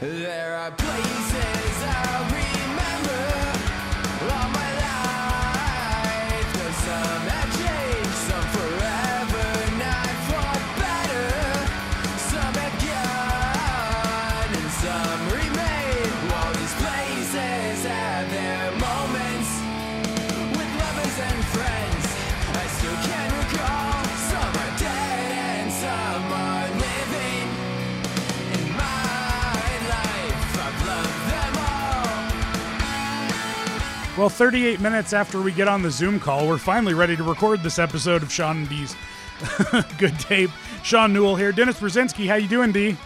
There are places Well, 38 minutes after we get on the Zoom call, we're finally ready to record this episode of Sean and D's Good Tape. Sean Newell here. Dennis Brzezinski, how you doing, D?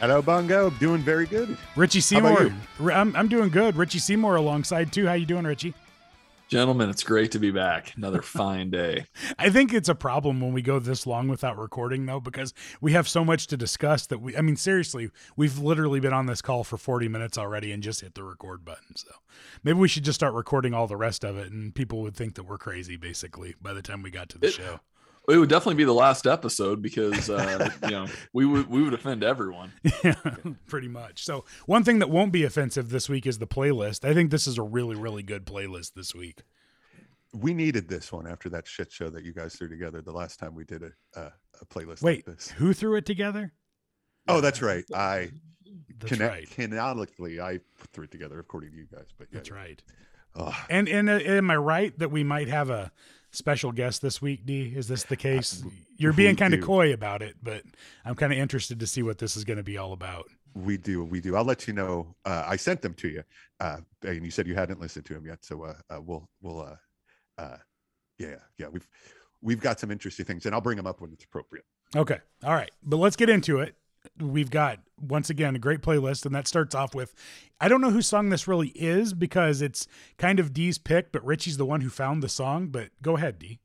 Hello, Bongo. Doing very good. Richie Seymour. I'm, I'm doing good. Richie Seymour alongside too. How you doing, Richie? Gentlemen, it's great to be back. Another fine day. I think it's a problem when we go this long without recording, though, because we have so much to discuss that we, I mean, seriously, we've literally been on this call for 40 minutes already and just hit the record button. So maybe we should just start recording all the rest of it and people would think that we're crazy, basically, by the time we got to the It- show. It would definitely be the last episode because uh, you know we would we would offend everyone. Yeah, pretty much. So, one thing that won't be offensive this week is the playlist. I think this is a really, really good playlist this week. We needed this one after that shit show that you guys threw together the last time we did a, a, a playlist Wait, like this. who threw it together? Oh, that's right. I That's connect, right. canonically I threw it together according to you guys. But yeah, That's right. Ugh. And and uh, am I right that we might have a special guest this week, D? Is this the case? You're being kind of coy about it, but I'm kind of interested to see what this is going to be all about. we do, we do. I'll let you know. Uh, I sent them to you, uh, and you said you hadn't listened to them yet. So uh, uh, we'll, we'll, uh, uh, yeah, yeah. We've, we've got some interesting things, and I'll bring them up when it's appropriate. Okay. All right. But let's get into it. We've got, once again, a great playlist, and that starts off with I don't know whose song this really is because it's kind of D's pick, but Richie's the one who found the song. But go ahead, D.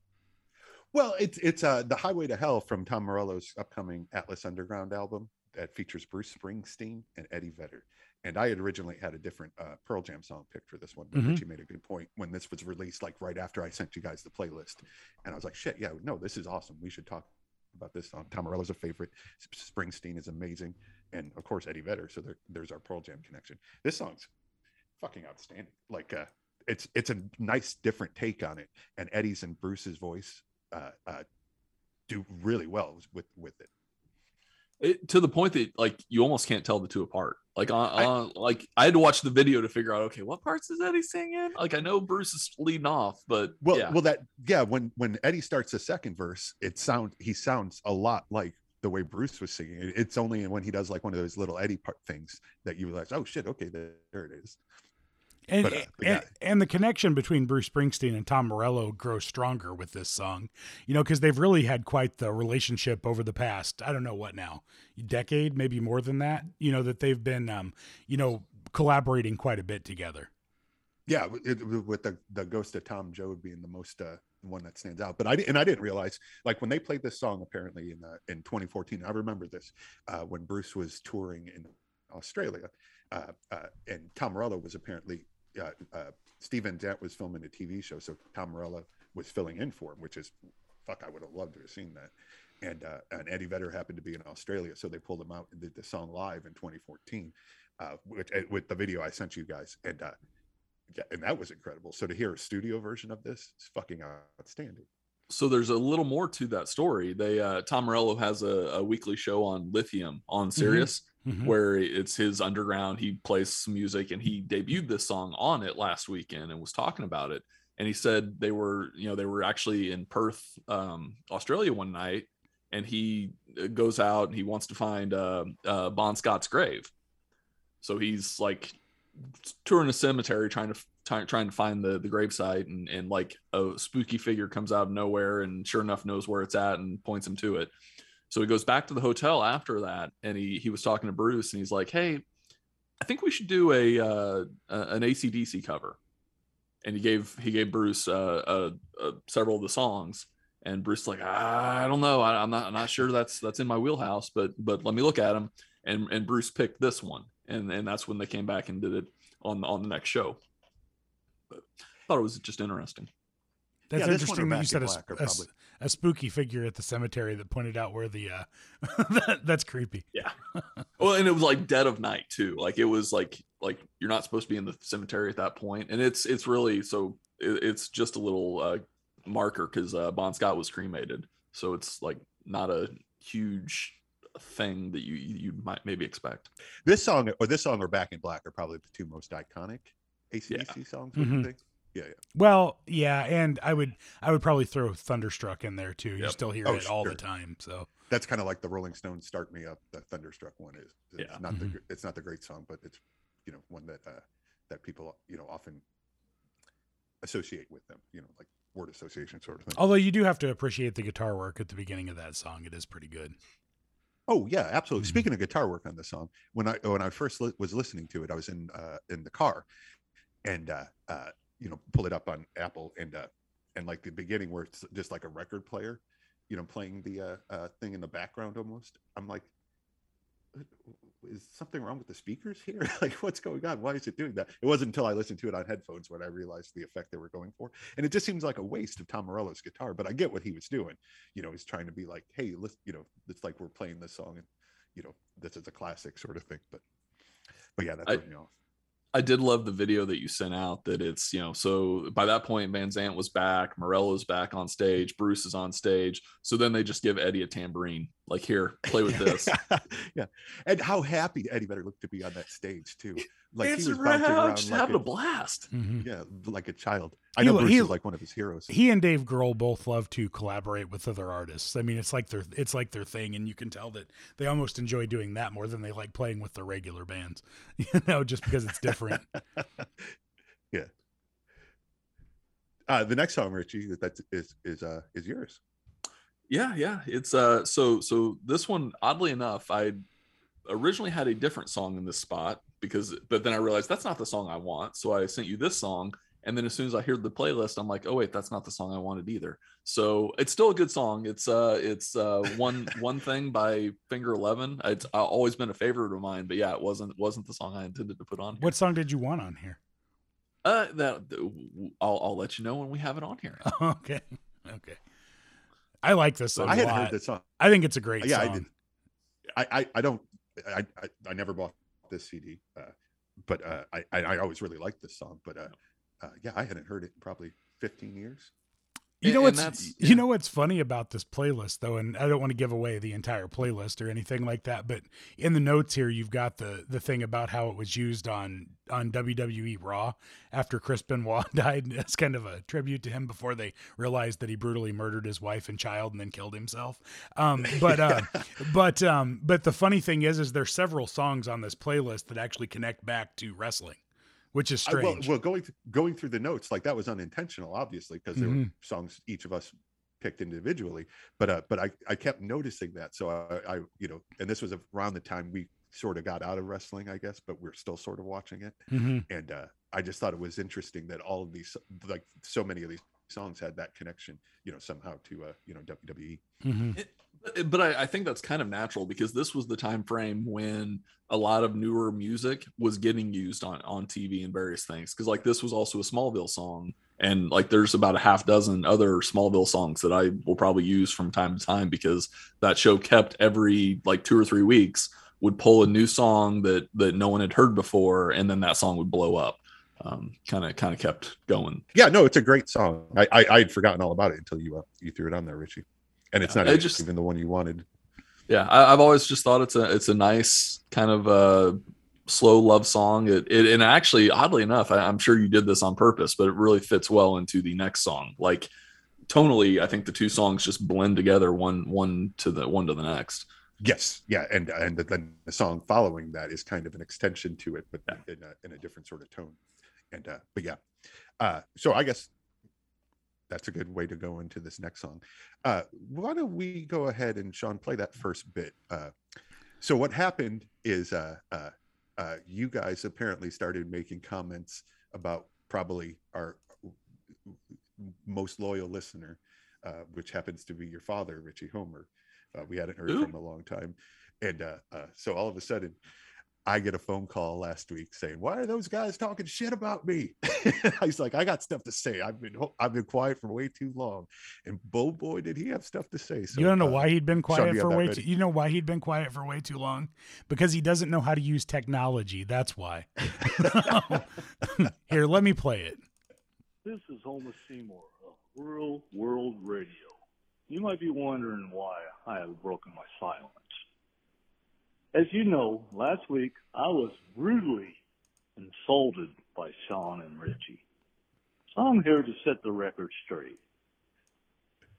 Well, it's it's uh the Highway to Hell from Tom Morello's upcoming Atlas Underground album that features Bruce Springsteen and Eddie Vedder. And I had originally had a different uh, Pearl Jam song picked for this one, but Mhm. Richie made a good point when this was released, like right after I sent you guys the playlist, and I was like, "Shit, yeah, no, this is awesome. We should talk about this song." Tom Morello's a favorite. Springsteen is amazing, and of course Eddie Vedder. So there, there's our Pearl Jam connection. This song's fucking outstanding. Like, uh, it's it's a nice different take on it, and Eddie's and Bruce's voice uh, uh, do really well with with it. It, to the point that like you almost can't tell the two apart. Like on, I- on like I had to watch the video to figure out okay what parts is Eddie singing. Like I know Bruce is leading off, but Well, yeah, well, that yeah. When when Eddie starts the second verse, it sound he sounds a lot like the way Bruce was singing. It's only when he does like one of those little Eddie part things that you realize, oh shit, okay, there, there it is. And, But, uh, and, the connection between Bruce Springsteen and Tom Morello grows stronger with this song, you know, because they've really had quite the relationship over the past, I don't know what now, decade, maybe more than that, you know, that they've been, um, you know, collaborating quite a bit together. Yeah, with- it, with the the ghost of Tom Joad being the most uh, one that stands out. But I and I didn't realize like when they played this song apparently in uh, in 2014. I remember this uh, when Bruce was touring in Australia, uh, uh, and Tom Morello was apparently uh, uh, Dent was filming a TV show, so Tom Morello was filling in for him, which is fuck. I would have loved to have seen that. And uh, and Eddie Vedder happened to be in Australia, so they pulled him out and did the song live in 2014, uh, with, with the video I sent you guys. And uh, yeah, and that was incredible. So to hear a studio version of this is fucking outstanding. So there's a little more to that story. They uh, Tom Morello has a, a weekly show on Lithium on Sirius Mhm. where it's his underground. He plays some music and he debuted this song on it last weekend and was talking about it. And he said they were, you know, they were actually in Perth, um, Australia one night, and he uh, goes out and he wants to find uh, uh, Bon Scott's grave. So he's like touring a cemetery trying to trying, trying to find the the gravesite and and like a spooky figure comes out of nowhere and sure enough knows where it's at and points him to it. So he goes back to the hotel after that and he he was talking to bruce and he's like hey i think we should do a uh an acdc cover. And he gave he gave bruce uh, uh, several of the songs and bruce like i don't know. I, i'm not i'm not sure that's that's in my wheelhouse but but let me look at them and and bruce picked this one and and that's when they came back and did it on on the next show thought it was just interesting That's Yeah, this one or interesting that you said in a, s- Black are a s- probably- a spooky figure at the cemetery that pointed out where the uh that, that's creepy. Yeah. well, and it was like dead of night too. Like it was like like you're not supposed to be in the cemetery at that point, and it's it's really so it, it's just a little uh, marker because uh, Bon Scott was cremated, so it's like not a huge thing that you you might maybe expect. This song or this song or Back in Black are probably the two most iconic ACDC songs. Mhm. you think? Yeah, yeah. Well, yeah, and I would I would probably throw Thunderstruck in there too. You Yep. still hear Oh, it all the time. So That's kind of like the Rolling Stones "Start Me Up." The Thunderstruck one is. It's Yeah. not the Mhm. gr- it's not the great song, but it's you know one that uh, that people you know often associate with them. You know, like word association sort of thing. although you do have to appreciate the guitar work at the beginning of that song. It is pretty good. Oh yeah, absolutely. Mhm. Speaking of guitar work on the song, when I when I first li- was listening to it, I was in uh, in the car, and uh, uh, you know pull it up on Apple, and uh, and like the beginning where it's just like a record player, you know, playing the uh, uh, thing in the background almost. I'm like, is something wrong with the speakers here? like, what's going on? Why is it doing that? It wasn't until I listened to it on headphones when I realized the effect they were going for, and it just seems like a waste of Tom Morello's guitar. But I get what he was doing you know, he's trying to be like, hey, listen, you know, it's like we're playing this song and you know, this is a classic sort of thing. But but yeah, that threw me off. I did love the video that you sent out. That it's you know so by that point Van Zandt was back, Morello's back on stage, Bruce is on stage. So then they just give Eddie a tambourine, like here, play with this. yeah. And how happy Eddie Vedder look to be on that stage too. Like Dance he was around, around just like having a, a blast. Mhm. yeah, like a child. I He know lo- Bruce he- is like one of his heroes. He and Dave Grohl both love to collaborate with other artists. I mean, it's like their it's like their thing, and you can tell that they almost enjoy doing that more than they like playing with their regular bands. You know, just because it's different. yeah. Uh, the next song, Richie, that is is uh is yours. Yeah, yeah. It's uh so so this one, oddly enough, I originally had a different song in this spot because but then I realized that's not the song I want. So I sent you this song. And then as soon as I heard the playlist, I'm like, oh wait, that's not the song I wanted either. So it's still a good song. It's uh it's uh one one thing by Finger Eleven. It's uh, always been a favorite of mine, but yeah, it wasn't wasn't the song I intended to put on here. What song did you want on here? Uh, that I'll I'll let you know when we have it on here. okay, okay. I like this song I had lot. heard this song. I think it's a great song. Yeah, I did. I, I, I don't I, I I never bought this CD, uh, but uh, I I always really liked this song. But uh, uh, yeah, I hadn't heard it in probably 15 years. You know And what's that's- you know what's funny about this playlist though, and I don't want to give away the entire playlist or anything like that, but in the notes here you've got the the thing about how it was used on on WWE Raw after Chris Benoit died. As kind of a tribute to him before they realized that he brutally murdered his wife and child and then killed himself. Um, but uh, but um, but the funny thing is, is there's several songs on this playlist that actually connect back to wrestling, which is I, well, strange. well, going th- going through the notes, like that was unintentional, obviously, because there were Mhm. songs each of us picked individually. But uh, but I I kept noticing that, so I, I you know, and this was around the time we sort of got out of wrestling, I guess, but we're still sort of watching it. Mhm. and uh, I just thought it was interesting that all of these, like so many of these songs, had that connection, you know, somehow to uh, you know WWE. Mhm. It- but I, I think that's kind of natural because this was the time frame when a lot of newer music was getting used on on TV and various things. Because like this was also a Smallville song, and like there's about a half dozen other Smallville songs that I will probably use from time to time because that show kept every like two or three weeks would pull a new song that that no one had heard before, and then that song would blow up. Kind of kind of kept going. Yeah, no, it's a great song. I, I had forgotten all about it until you uh, you threw it on there, Richie. And it's Yeah, not I even, just- even the one you wanted. yeah I, i've always just thought it's a it's a nice kind of uh slow love song. It, it and actually oddly enough I, i'm sure you did this on purpose but it really fits well into the next song. Like tonally i think the two songs just blend together one one to the one to the next. Yes, yeah, and and then the song following that is kind of an extension to it, but in a, in a different sort of tone. And uh, but yeah, uh, so I guess that's a good way to go into this next song. Uh, why don't we go ahead and Sean play that first bit? Uh, so what happened is uh, uh, uh, you guys apparently started making comments about probably our most loyal listener, uh, which happens to be your father, Richie Homer. Uh, we hadn't heard Ooh. from him a long time, and uh, uh, so all of a sudden, I get a phone call last week saying, "Why are those guys talking shit about me?" He's like, "I got stuff to say. I've been I've been quiet for way too long." And boy, boy, did he have stuff to say. So, you don't know uh, why he'd been quiet for way too. You know why he'd been quiet for way too long? Because he doesn't know how to use technology. That's why. Here, let me play it. This is Homer Seymour of Rural World Radio. You might be wondering why I have broken my silence. As you know, last week I was brutally insulted by Sean and Richie. So I'm here to set the record straight.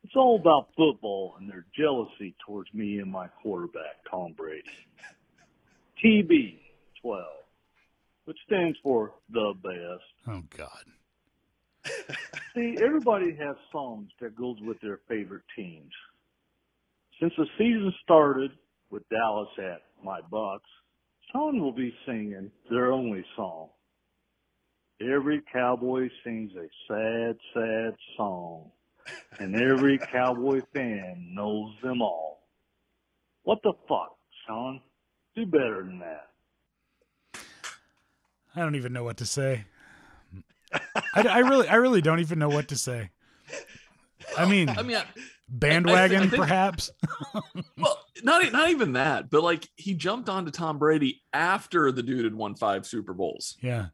It's all about football and their jealousy towards me and my quarterback, Tom Brady. TB 12, which stands for the best. Oh God. See, everybody has songs that goes with their favorite teams. Since the season started with Dallas at my Bucks, Sean will be singing their only song. Every cowboy sings a sad, sad song, and every cowboy fan knows them all. What the fuck, Sean? Do better than that. I don't even know what to say. I, I really, I really don't even know what to say. I mean, I mean, I- bandwagon, I think- perhaps. well, not not even that, but like he jumped onto Tom Brady after the dude had won five Super Bowls. Yeah,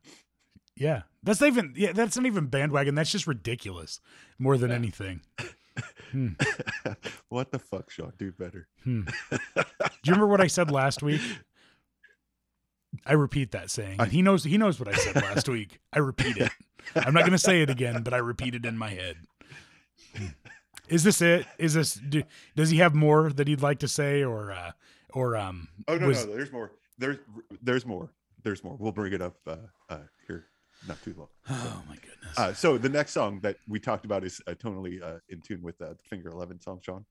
yeah. That's not even. Yeah, that's not even bandwagon. That's just ridiculous. More than Yeah. anything. what the fuck, Sean? Do better. Hmm. Do you remember what I said last week? I repeat that saying. He knows. He knows what I said last week. I repeat it. I'm not going to say it again, but I repeat it in my head. Is this it? Is this? Do, does he have more that he'd like to say, or, uh, or um? Oh no, was- no, there's more. There's there's more. There's more. We'll bring it up uh, uh, here, not too long. Oh my goodness. Uh, so the next song that we talked about is uh, tonally uh, in tune with uh, the Finger Eleven song, Sean.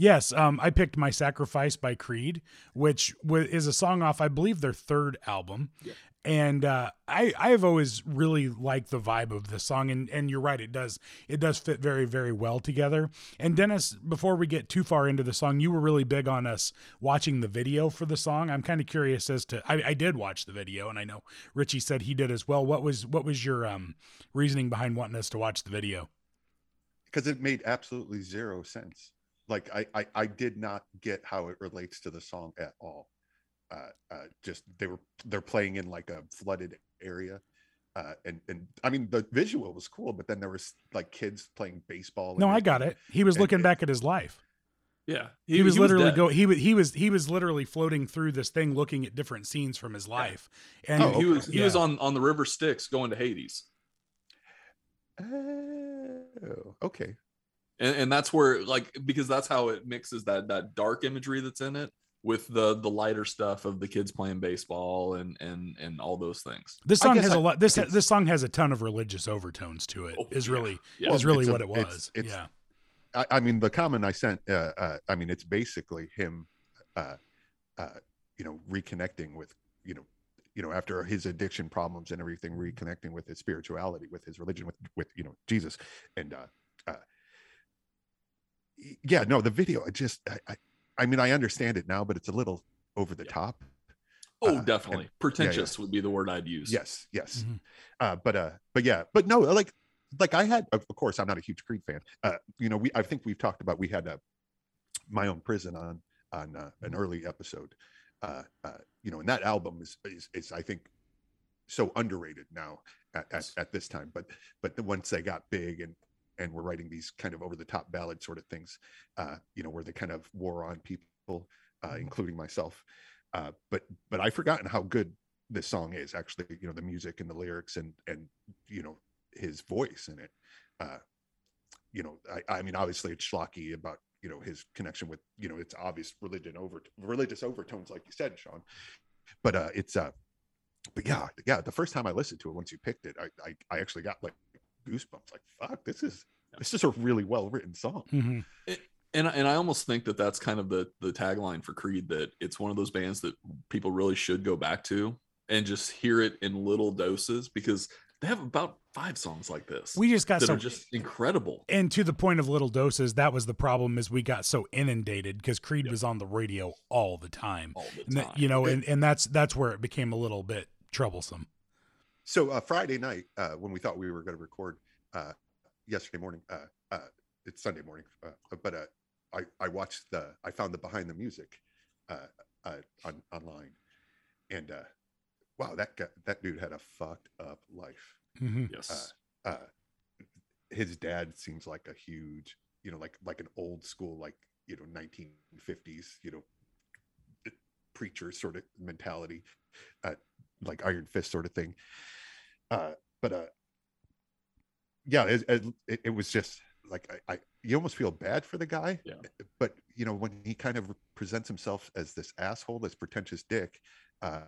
Yes, um, I picked "My Sacrifice" by Creed, which wa- is a song off, I believe, their third album. Yeah. And uh, I I have always really liked the vibe of the song, and and you're right, it does it does fit very very well together. And Dennis, before we get too far into the song, you were really big on us watching the video for the song. I'm kind of curious as to I, I did watch the video, and I know Richie said he did as well. What was what was your um reasoning behind wanting us to watch the video? because it made absolutely zero sense. Like I, I, I did not get how it relates to the song at all. Uh, uh, just they were they're playing in like a flooded area, uh, and and I mean the visual was cool, but then there was like kids playing baseball. No, I got it. He was and- looking and- back at his life. Yeah, he, was literally dead. go he was he was he was literally floating through this thing looking at different scenes from his life and Oh, he was he yeah. was on on the river Styx going to Hades, Oh, okay. and and that's where like because that's how it mixes that that dark imagery that's in it with the the lighter stuff of the kids playing baseball and and and all those things. this song has I- a lot this this song has a ton of religious overtones to it. Oh, Is yeah. really Yeah. is Well, really it's a- what it was it's- yeah I, I mean the comment I sent. Uh, uh, I mean it's basically him, uh, uh, you know, reconnecting with you know, you know, after his addiction problems and everything, reconnecting with his spirituality, with his religion, with with you know Jesus, and uh, uh, yeah, no, the video. I just, I, I, I mean, I understand it now, but it's a little over the Yeah. top. Oh, Uh, definitely and- pretentious would be the word I'd use. Yes, yes. Mhm. Uh, but uh, but yeah, but no, like like I had, of course, I'm not a huge Creed fan. Uh, you know, we I think we've talked about we had uh, my own prison on on uh, an early episode. Uh, uh, you know, and that album is is, is I think so underrated now at, at, at this time. But but then once they got big and and were writing these kind of over the top ballad sort of things, uh, you know, where they kind of wore on people, uh, including myself. Uh, but but I've forgotten how good this song is actually. You know, the music and the lyrics and and you know his voice in it. Uh, you know, I, I mean, obviously it's schlocky about you know his connection with you know it's obvious religion over religious overtones, like you said, Sean. But uh, it's uh, but yeah, yeah. The first time I listened to it, once you picked it, I I, I actually got like goosebumps. Like, fuck, this is this is a really well written song. Mhm. and and I almost think that that's kind of the the tagline for Creed that it's one of those bands that people really should go back to and just hear it in little doses because They have about five songs like this. We just got that so are just incredible. and to the point of little doses, that was the problem is we got so inundated because Creed Yep. was on the radio all the time. All the And that- time. you know, and, and that's that's where it became a little bit troublesome. So uh, Friday night, uh, when we thought we were going to record uh, yesterday morning, uh, uh, it's Sunday morning, uh, but uh, I I watched the I found the behind the music uh, uh, on online, and uh, wow, that guy, that dude had a fucked up life. hmm yes. Uh, his dad seems like a huge, you know, like like an old school, like you know, 1950s, you know, preacher sort of mentality, uh, like Iron Fist sort of thing. Uh, but uh, yeah, it, it, it was just like I, I, you almost feel bad for the guy. Yeah. But you know, when he kind of presents himself as this asshole, this pretentious dick, uh,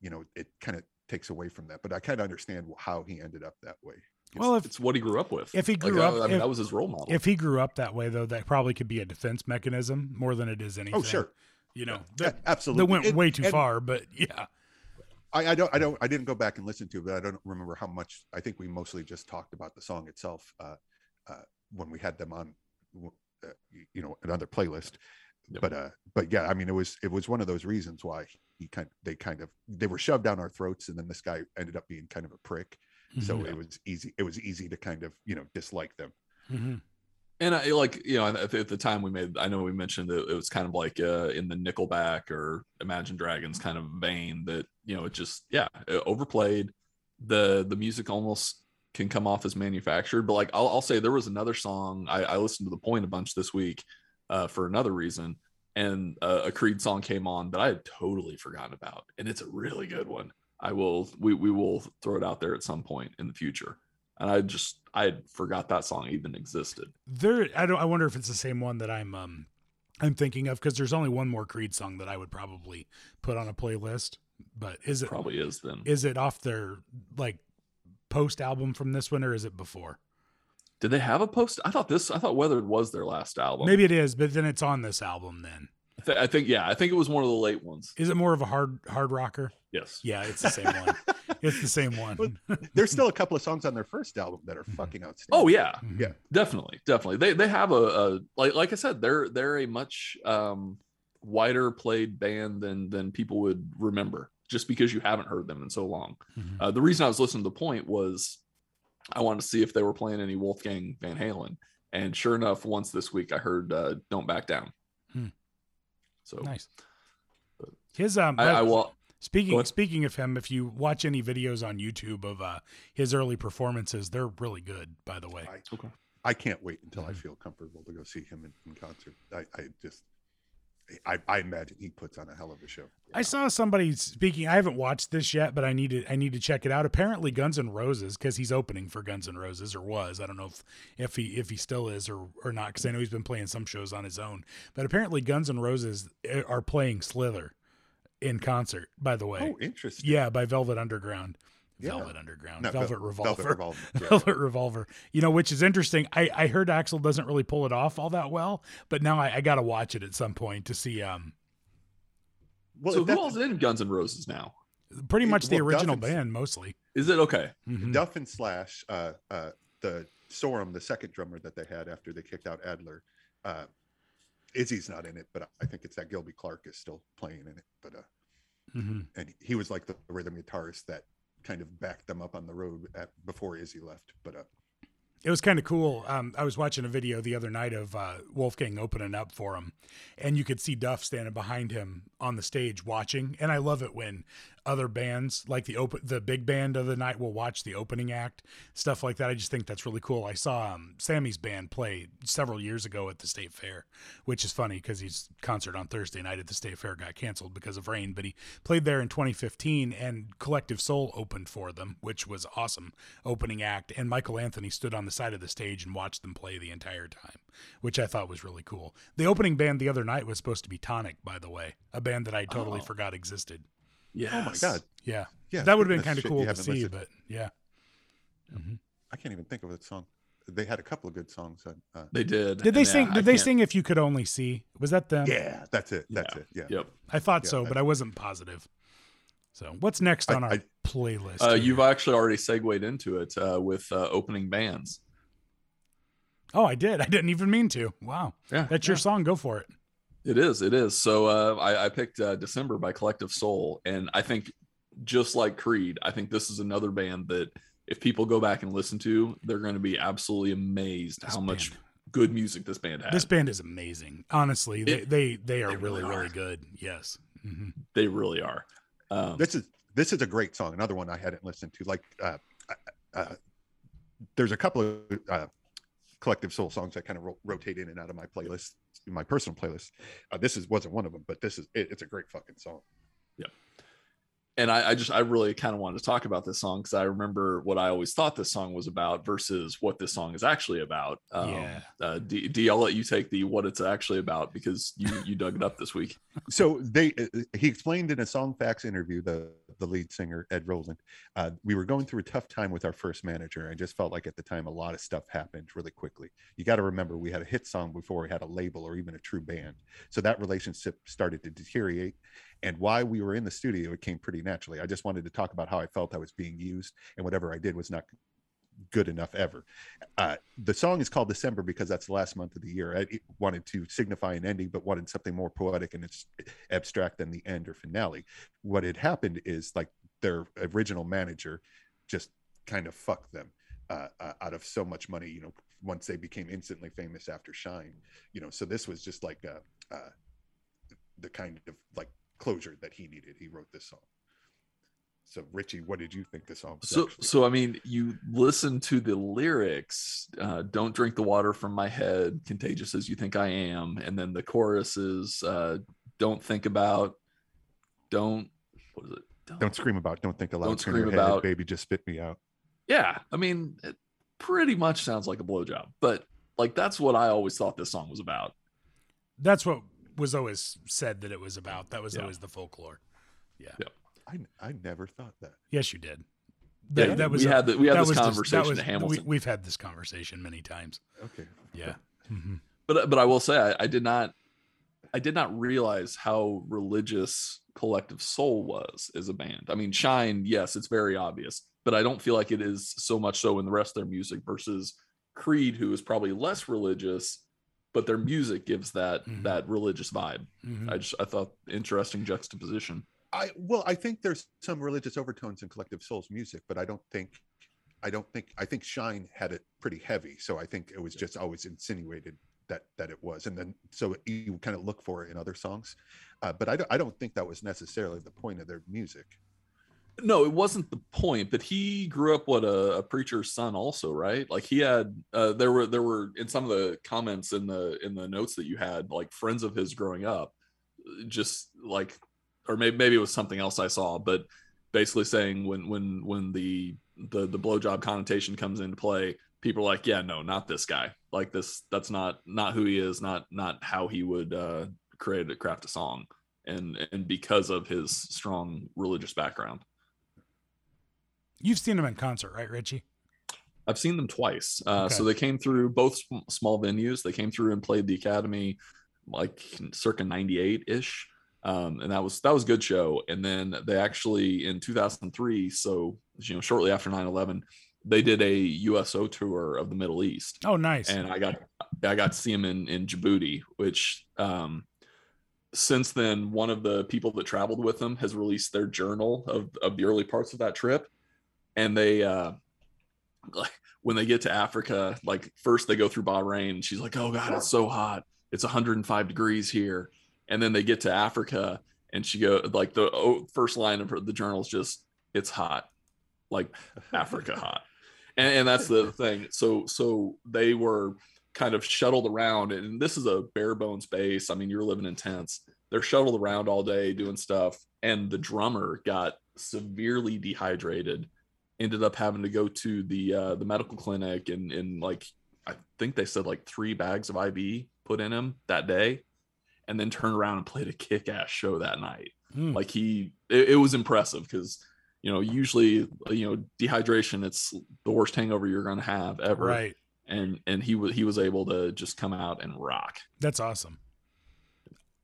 you know, it kind of takes away from that. But I kind of understand how he ended up that way. Well, if it's what he grew up with. if he grew I- up- I mean, if- that was his role model. if he grew up that way, though, that probably could be a defense mechanism more than it is anything. Oh, sure. You know, Yeah, that, absolutely. that went And- way too and far, but yeah. I, I don't, I don't, I didn't go back and listen to it, but I don't remember how much. I think we mostly just talked about the song itself uh, uh, when we had them on, uh, you know, another playlist. Yep. But, uh, but yeah, I mean, it was, it was one of those reasons why he kind, they kind of, they were shoved down our throats, and then this guy ended up being kind of a prick. So Mhm. it was easy. It was easy to kind of, you know, dislike them. Mhm. And I like you know at the, time we made I know we mentioned that it was kind of like uh, in the Nickelback or Imagine Dragons kind of vein that you know it just yeah it overplayed. The the music almost can come off as manufactured but like I'll, I'll say there was another song I, I listened to the point a bunch this week uh, for another reason and uh, a Creed song came on that I had totally forgotten about and it's a really good one. I will we we will throw it out there at some point in the future and I just I forgot that song even existed. There, I don't. I wonder if it's the same one that I'm um I'm thinking of because there's only one more Creed song that I would probably put on a playlist. But is it Probably is then. is it off their like post album from this one or is it before? Did they have a post? I thought this. I thought Weathered was their last album. Maybe it is, but then it's on this album. Then I, th- I think yeah. I think it was one of the late ones. is it more of a hard hard rocker? Yes. Yeah, it's the same one. It's the same one. There's still a couple of songs on their first album that are fucking outstanding. Oh yeah. Mhm. Yeah. Definitely. Definitely. They they have a, a like like I said. They're they're a much um wider played band than than people would remember just because you haven't heard them in so long. Mhm. Uh, the reason I was listening to the point was I wanted to see if they were playing any Wolfgang Van Halen, and sure enough, once this week I heard uh, "Don't Back Down." Hmm. So Nice. His um, I, I will. Go Speaking speaking of him, if you watch any videos on YouTube of uh, his early performances, they're really good. By the way, I, Okay. I can't wait until I Mhm. feel comfortable to go see him in, in concert. I, I just, I, I imagine he puts on a hell of a show. I saw somebody speaking. I haven't watched this yet, but I need to I need to check it out. Apparently, Guns N' Roses because he's opening for Guns N' Roses or was. I don't know if if he if he still is or or not because I know he's been playing some shows on his own. But apparently, Guns N' Roses eh, are playing Slither in concert. By the way, Oh, interesting. yeah, by Velvet Underground. Yeah. Velvet Underground. Not Velvet Vel- Revolver. Velvet Revolver. yeah. Velvet Revolver. You know, which is interesting. I, I heard Axl doesn't really pull it off all that well, but now I, I got to watch it at some point to see. Um, Well, so if who all's in Guns N' Roses now? pretty It- much the well, original Duff and- band mostly. Is it okay? Mhm. Duff and Slash, uh, uh, the Sorum, the second drummer that they had after they kicked out Adler. Uh, Izzy's not in it, but I think it's that Gilby Clarke is still playing in it. But uh, Mhm. and he was like the rhythm guitarist that kind of backed them up on the road at, before Izzy left. But uh, It was kind of cool. Um, I was watching a video the other night of uh, Wolfgang opening up for him, and you could see Duff standing behind him on the stage watching. And I love it when other bands, like the open, the big band of the night, will watch the opening act, stuff like that. I just think that's really cool. I saw um, Sammy's band play several years ago at the State Fair, which is funny because his concert on Thursday night at the State Fair got canceled because of rain. But he played there in 2015, and Collective Soul opened for them, which was awesome opening act. And Michael Anthony stood on the side of the stage and watched them play the entire time, which I thought was really cool. The opening band the other night was supposed to be Tonic, by the way, a band that I totally Oh. forgot existed. Yeah. oh my god, Yeah, yeah, that would have been kind of cool to see, listened- but yeah. Mhm. I can't even think of that song. They had a couple of good songs. Uh, They did. Did they and, sing? I Did they can't- sing "If You Could Only See"? Was that them? yeah, that's it. That's Yeah. it. Yeah. Yep. I thought Yeah, so, I- but I wasn't positive. So what's next I- on our I- playlist? Uh, you've actually already segued into it uh, with uh, opening bands. oh, I did. I didn't even mean to. Wow, Yeah, that's your song. Go for it. It is. It is. So uh, I, I picked uh, December by Collective Soul, and I think just like Creed, I think this is another band that if people go back and listen to, they're going to be absolutely amazed This how much good music this band has. This band is amazing. Honestly, they It- they, they are they really really really are. good. Yes. hmm they really are. Um, this is this is a great song another one i hadn't listened to like uh, uh there's a couple of uh collective soul songs that kind of ro- rotate in and out of my playlist my personal playlist uh, this is wasn't one of them but this is it, it's a great fucking song Yeah. and I, I just I really kind of wanted to talk about this song because I remember what I always thought this song was about versus what this song is actually about. Um, Yeah. Uh, D, D, I'll let you take the what it's actually about because you you dug it up this week. so they uh, he explained in a Songfacts interview the the lead singer ed roland uh, we were going through a tough time with our first manager. I just felt like at the time a lot of stuff happened really quickly. You got to remember we had a hit song before we had a label or even a true band. So that relationship started to deteriorate. And why we were in the studio it came pretty naturally. I just wanted to talk about how i felt i was being used and whatever i did was not good enough ever uh, the song is called December because that's the last month of the year. I wanted to signify an ending, but wanted something more poetic and it's abstract than the end or finale. What had happened is like their original manager just kind of fucked them uh, uh, out of so much money. You know, once they became instantly famous after Shine. You know, so this was just like uh, uh, the kind of like closure that he needed. He wrote this song. So Richie, what did you think the song? was So actually? so I mean, you listen to the lyrics. Uh, Don't drink the water from my head, contagious as you think I am, and then the chorus is uh, Don't think about, don't what is it? don't scream about, don't think aloud. Don't turn your scream head, about- baby. Just spit me out. Yeah, I mean, it pretty much sounds like a blowjob, but like that's what I always thought this song was about. That's what was always said that it was about. That was Yeah. always the folklore. I I never thought that. Yes, you did. Yeah, That, that was we a- had the, we had this was dis- that conversation was- at Hamilton. We, we've had this conversation many times. Okay. Yeah. Mhm. but but I will say I, I did not I did not realize how religious Collective Soul was as a band. I mean, Shine, yes, it's very obvious, but I don't feel like it is so much so in the rest of their music versus Creed, who is probably less religious, but their music gives that Mhm. that religious vibe. Mhm. I just I thought interesting juxtaposition. I well, I think there's some religious overtones in Collective Soul's music, but I don't think, I don't think, I think Shine had it pretty heavy. So I think it was just always insinuated that that it was, and then so you kind of look for it in other songs, uh, but I don't, I don't think that was necessarily the point of their music. No, it wasn't the point, but he grew up what a, a preacher's son also, right? Like he had uh there were there were in some of the comments in the in the notes that you had like friends of his growing up just like or maybe maybe it was something else I saw, but basically saying when when when the the the blowjob connotation comes into play, people are like, yeah, no, not this guy. Like this that's not not who he is, not not how he would uh create a craft a song. And and because of his strong religious background. You've seen him in concert, right, Richie? I've seen them twice. Uh, Okay. So they came through both sm- small venues. They came through and played the Academy, like circa '98 ish, um, and that was that was a good show. And then they actually in 2003, so you know shortly after 9/11, they did a USO tour of the Middle East, Oh, nice. and I got I got to see him in in Djibouti, which um, since then one of the people that traveled with them has released their journal of of the early parts of that trip, and they. Uh, like when they get to Africa, like first they go through Bahrain. She's like, "Oh God, it's so hot. It's 105 degrees here." And then they get to Africa, and she go like the oh, first line of her, the journal is just, "It's hot, like Africa hot," and, and that's the thing. So so they were kind of shuttled around, and this is a bare bones base. I mean, you're living in tents. They're shuttled around all day doing stuff, and the drummer got severely dehydrated ended up having to go to the uh, the medical clinic and and like I think they said like three bags of IV put in him that day, and then turned around and played a kick ass show that night. Hmm. Like he, it, it was impressive because you know usually you know dehydration it's the worst hangover you're going to have ever, right. and and he was he was able to just come out and rock. That's awesome.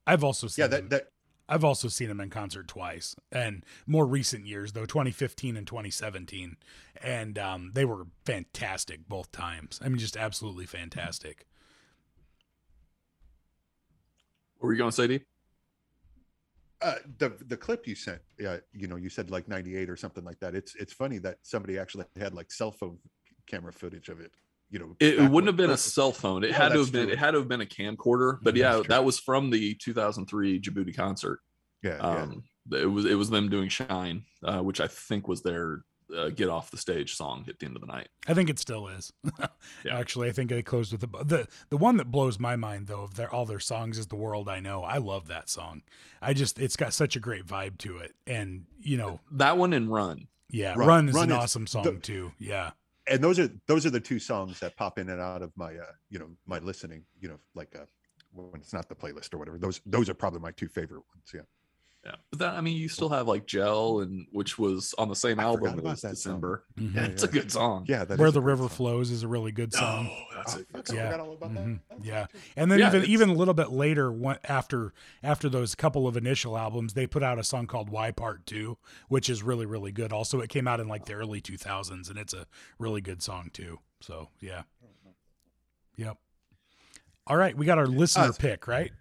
I've also seen Yeah, that that I've also seen them in concert twice, and more recent years though, 2015 and 2017, and um, they were fantastic both times. I mean, just absolutely fantastic. What were you going to say, D? Uh, the the clip you sent, uh, you know, you said like '98 or something like that. It's it's funny that somebody actually had like cell phone camera footage of it. You know, It, wouldn't have been a cell phone. It Oh, had to have been. true. It had to have been a camcorder. But Mm, yeah, that was from the 2003 Djibouti concert. Yeah, yeah. Um, it was it was them doing "Shine," uh, which I think was their uh, "Get Off the Stage" song at the end of the night. I think it still is. Yeah. Actually, I think they closed with the the the one that blows my mind though of their all their songs is "The World I Know." I love that song. I just it's got such a great vibe to it, and you know, That one and "Run." yeah, Run- "Run" is Run an is awesome song the- too. Yeah, and those are those are the two songs that pop in and out of my uh you know my listening you know like uh when it's not the playlist or whatever those those are probably my two favorite ones yeah Yeah, but that I mean, you still have like "Gel" and which was on the same I album forgot as that song. December. Mhm. Yeah, Yeah, it's a good song. yeah that "Where is the River song. Flows" is a really good song. Oh, that's Oh, a good song. Yeah. forgot all about that. Mhm. Yeah. And then Yeah, even it's- even a little bit later, one, after after those couple of initial albums, they put out a song called Why Part 2, which is really really good. Also, it came out in like the early two thousands, and it's a really good song too. So yeah, yep. All right, we got our listener Uh, pick, right?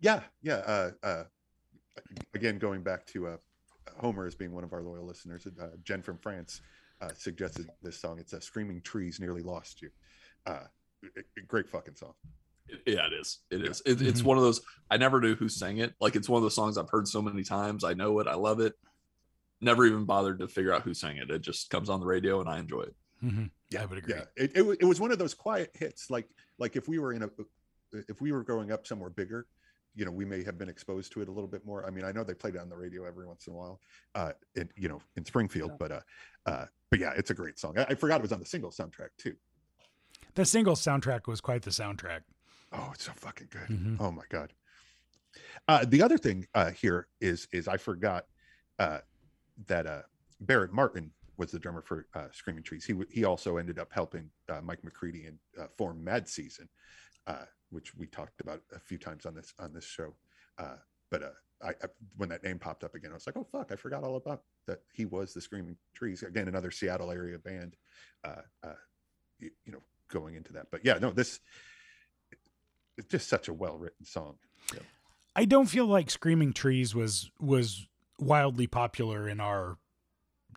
yeah yeah uh uh again going back to uh homer as being one of our loyal listeners uh, jen from france uh suggested this song it's a screaming trees nearly lost you uh a- a great fucking song yeah, it is. It is. It, It's Mhm. one of those. I never knew who sang it. Like it's one of those songs I've heard so many times. I know it. I love it. Never even bothered to figure out who sang it. It just comes on the radio and I enjoy it. hmm I would agree. yeah it, it, it was one of those quiet hits like like if we were in a if we were growing up somewhere bigger you know we may have been exposed to it a little bit more. I mean i know they played it on the radio every once in a while uh in you know in springfield but uh uh but yeah it's a great song. I, I forgot it was on the single soundtrack too. The single soundtrack was quite the soundtrack. oh it's so fucking good. Mhm. oh my god. Uh the other thing uh here is is i forgot uh that uh barrett martin was the drummer for uh screaming trees. He w- he also ended up helping uh, mike mccready and uh, form mad season uh which we talked about a few times on this on this show uh but uh I, I when that name popped up again i was like oh fuck i forgot all about that he was the screaming trees again another seattle area band uh uh you, you know going into that but yeah no this it's just such a well written song I don't feel like Screaming Trees was was wildly popular in our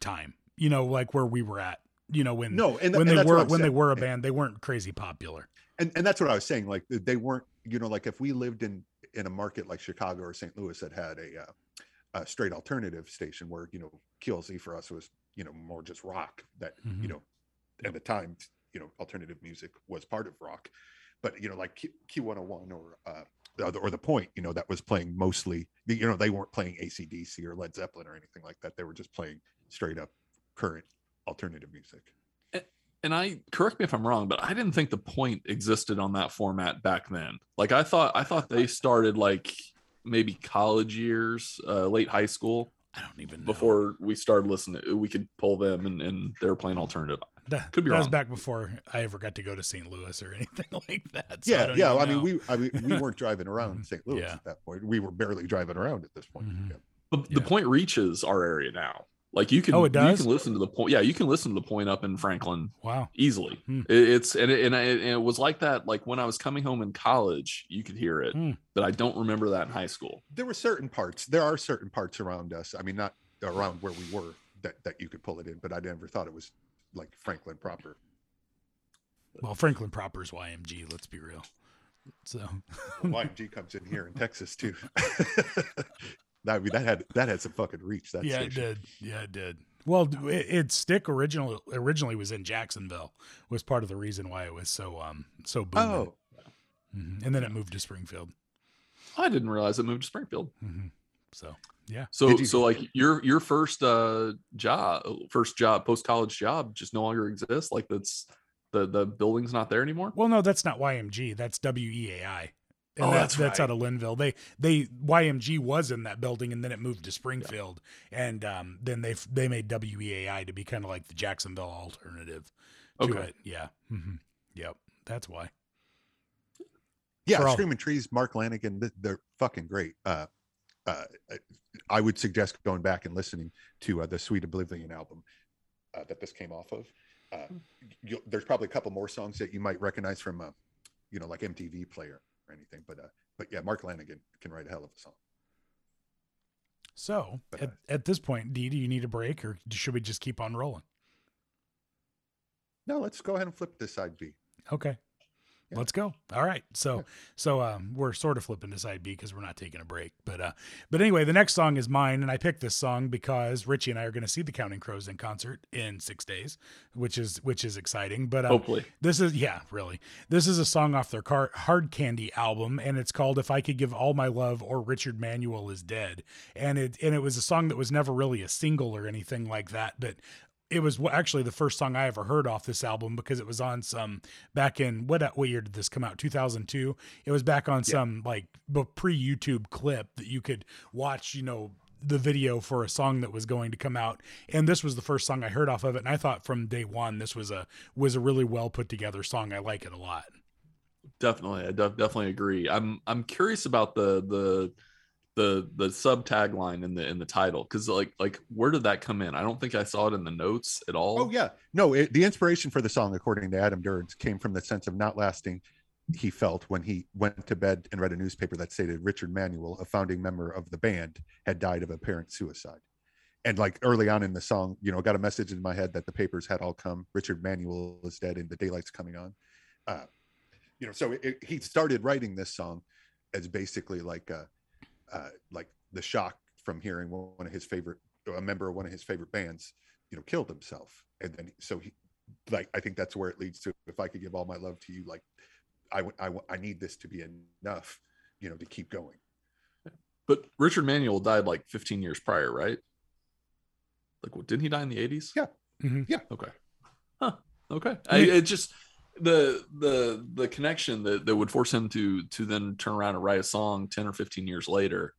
time. You know, like where we were at. You know, when no and, when and they were when they were a band, they weren't crazy popular. And and that's what I was saying. Like they weren't, you know, like if we lived in in a market like Chicago or St. Louis that had a, uh, a straight alternative station where you know QLZ for us was you know more just rock. That Mhm. you know, at the time, you know, alternative music was part of rock, but you know, like Q, Q101 or uh, or the Point, you know, that was playing mostly. You know, they weren't playing ACDC or Led Zeppelin or anything like that. They were just playing straight up current alternative music. And I correct me if I'm wrong, but I didn't think the point existed on that format back then. Like I thought I thought they started like maybe college years, uh, late high school I don't even know. before we started listening. We could pull them and, and they were playing alternative. that, could be that was back before I ever got to go to St. Louis or anything like that. so yeah, don't yeah. I mean, we I mean, we weren't driving around. St. Louis Yeah. at that point. We were barely driving around at this point. Mhm. Yeah. But Yeah. the point reaches our area now. Like you can, Oh, it does? you can listen to the point. Yeah, you can listen to the point up in Franklin wow. easily. Hmm. It- it's and it, and, it, and it was like that. Like when I was coming home in college, you could hear it. Hmm. But I don't remember that in high school. There were certain parts. There are certain parts around us. I mean, not around where we were that that you could pull it in, but I never thought it was like Franklin proper. Well, Franklin proper is YMG. Let's be real. So YMG comes in here in Texas too. I mean, that had that had some fucking reach. That yeah, it did. Yeah, it did. Well, it, it stick original originally was in Jacksonville. Was part of the reason why it was so um so booming. Oh, Mhm. and then it moved to Springfield. I didn't realize it moved to Springfield. hmm So yeah, So you- so like your your first uh job, first job, post college job, just no longer exists. Like that's the the building's not there anymore. well, no, that's not YMG. That's WEAI. And Oh, that- that's that's right. out of Lynnville. They they YMG was in that building, and then it moved to Springfield, and um, then they they made WEAI to be kind of like the Jacksonville alternative to Okay. it. Yeah. hmm Yep. That's why. yeah. For all- Screaming Trees, Mark Lanegan, they're fucking great. Uh, uh, I would suggest going back and listening to uh, the Sweet Oblivion album uh, that this came off of. Uh, you'll, there's probably a couple more songs that you might recognize from, uh, you know, like MTV Player or anything. But uh, but yeah, Mark Lanegan can write a hell of a song. So But, at, uh, at this point, Dee, do you need a break or should we just keep on rolling? No, let's go ahead and flip this side B. Okay. Yeah. Let's go. All right. So Yeah. so um we're sort of flipping to side B because we're not taking a break. But uh but anyway, the next song is mine, and I picked this song because Richie and I are gonna see the Counting Crows in concert in six days, which is which is exciting. But um, Hopefully. this is yeah, really. This is a song off their car, Hard Candy album, and it's called "If I Could Give All My Love" or "Richard Manuel Is Dead." And it and it was a song that was never really a single or anything like that, but it was actually the first song I ever heard off this album because it was on some back in what uh, what year did this come out? 2002. It was back on some like pre YouTube clip that you could watch. You know the video for a song that was going to come out and this was the first song I heard off of it and I thought from day one this was a was a really well put together song I like it a lot Definitely, I def- definitely agree. I'm I'm curious about the the the the sub tagline in the in the title because like like where did that come in? I don't think I saw it in the notes at all. Oh yeah, no. It, the inspiration for the song, according to Adam Duritz, came from the sense of not lasting he felt when he went to bed and read a newspaper that stated Richard Manuel, a founding member of the band, had died of apparent suicide. And like early on in the song, you know, got a message in my head that the papers had all come. Richard Manuel is dead, and the daylight's coming on. Uh, you know, so it- he started writing this song as basically like uh, uh, like the shock from hearing one of his favorite, a member of one of his favorite bands, you know, killed himself, and then so he, like, I think that's where it leads to. If I could give all my love to you, like, i i, I need this to be enough, you know, to keep going. But Richard Manuel died like 15 years prior, right? Like, what, didn't he die in the 80s? Yeah. Mhm. Yeah. Okay. Huh. Okay. I, it just the the the connection that that would force him to to then turn around and write a song 10 or 15 years later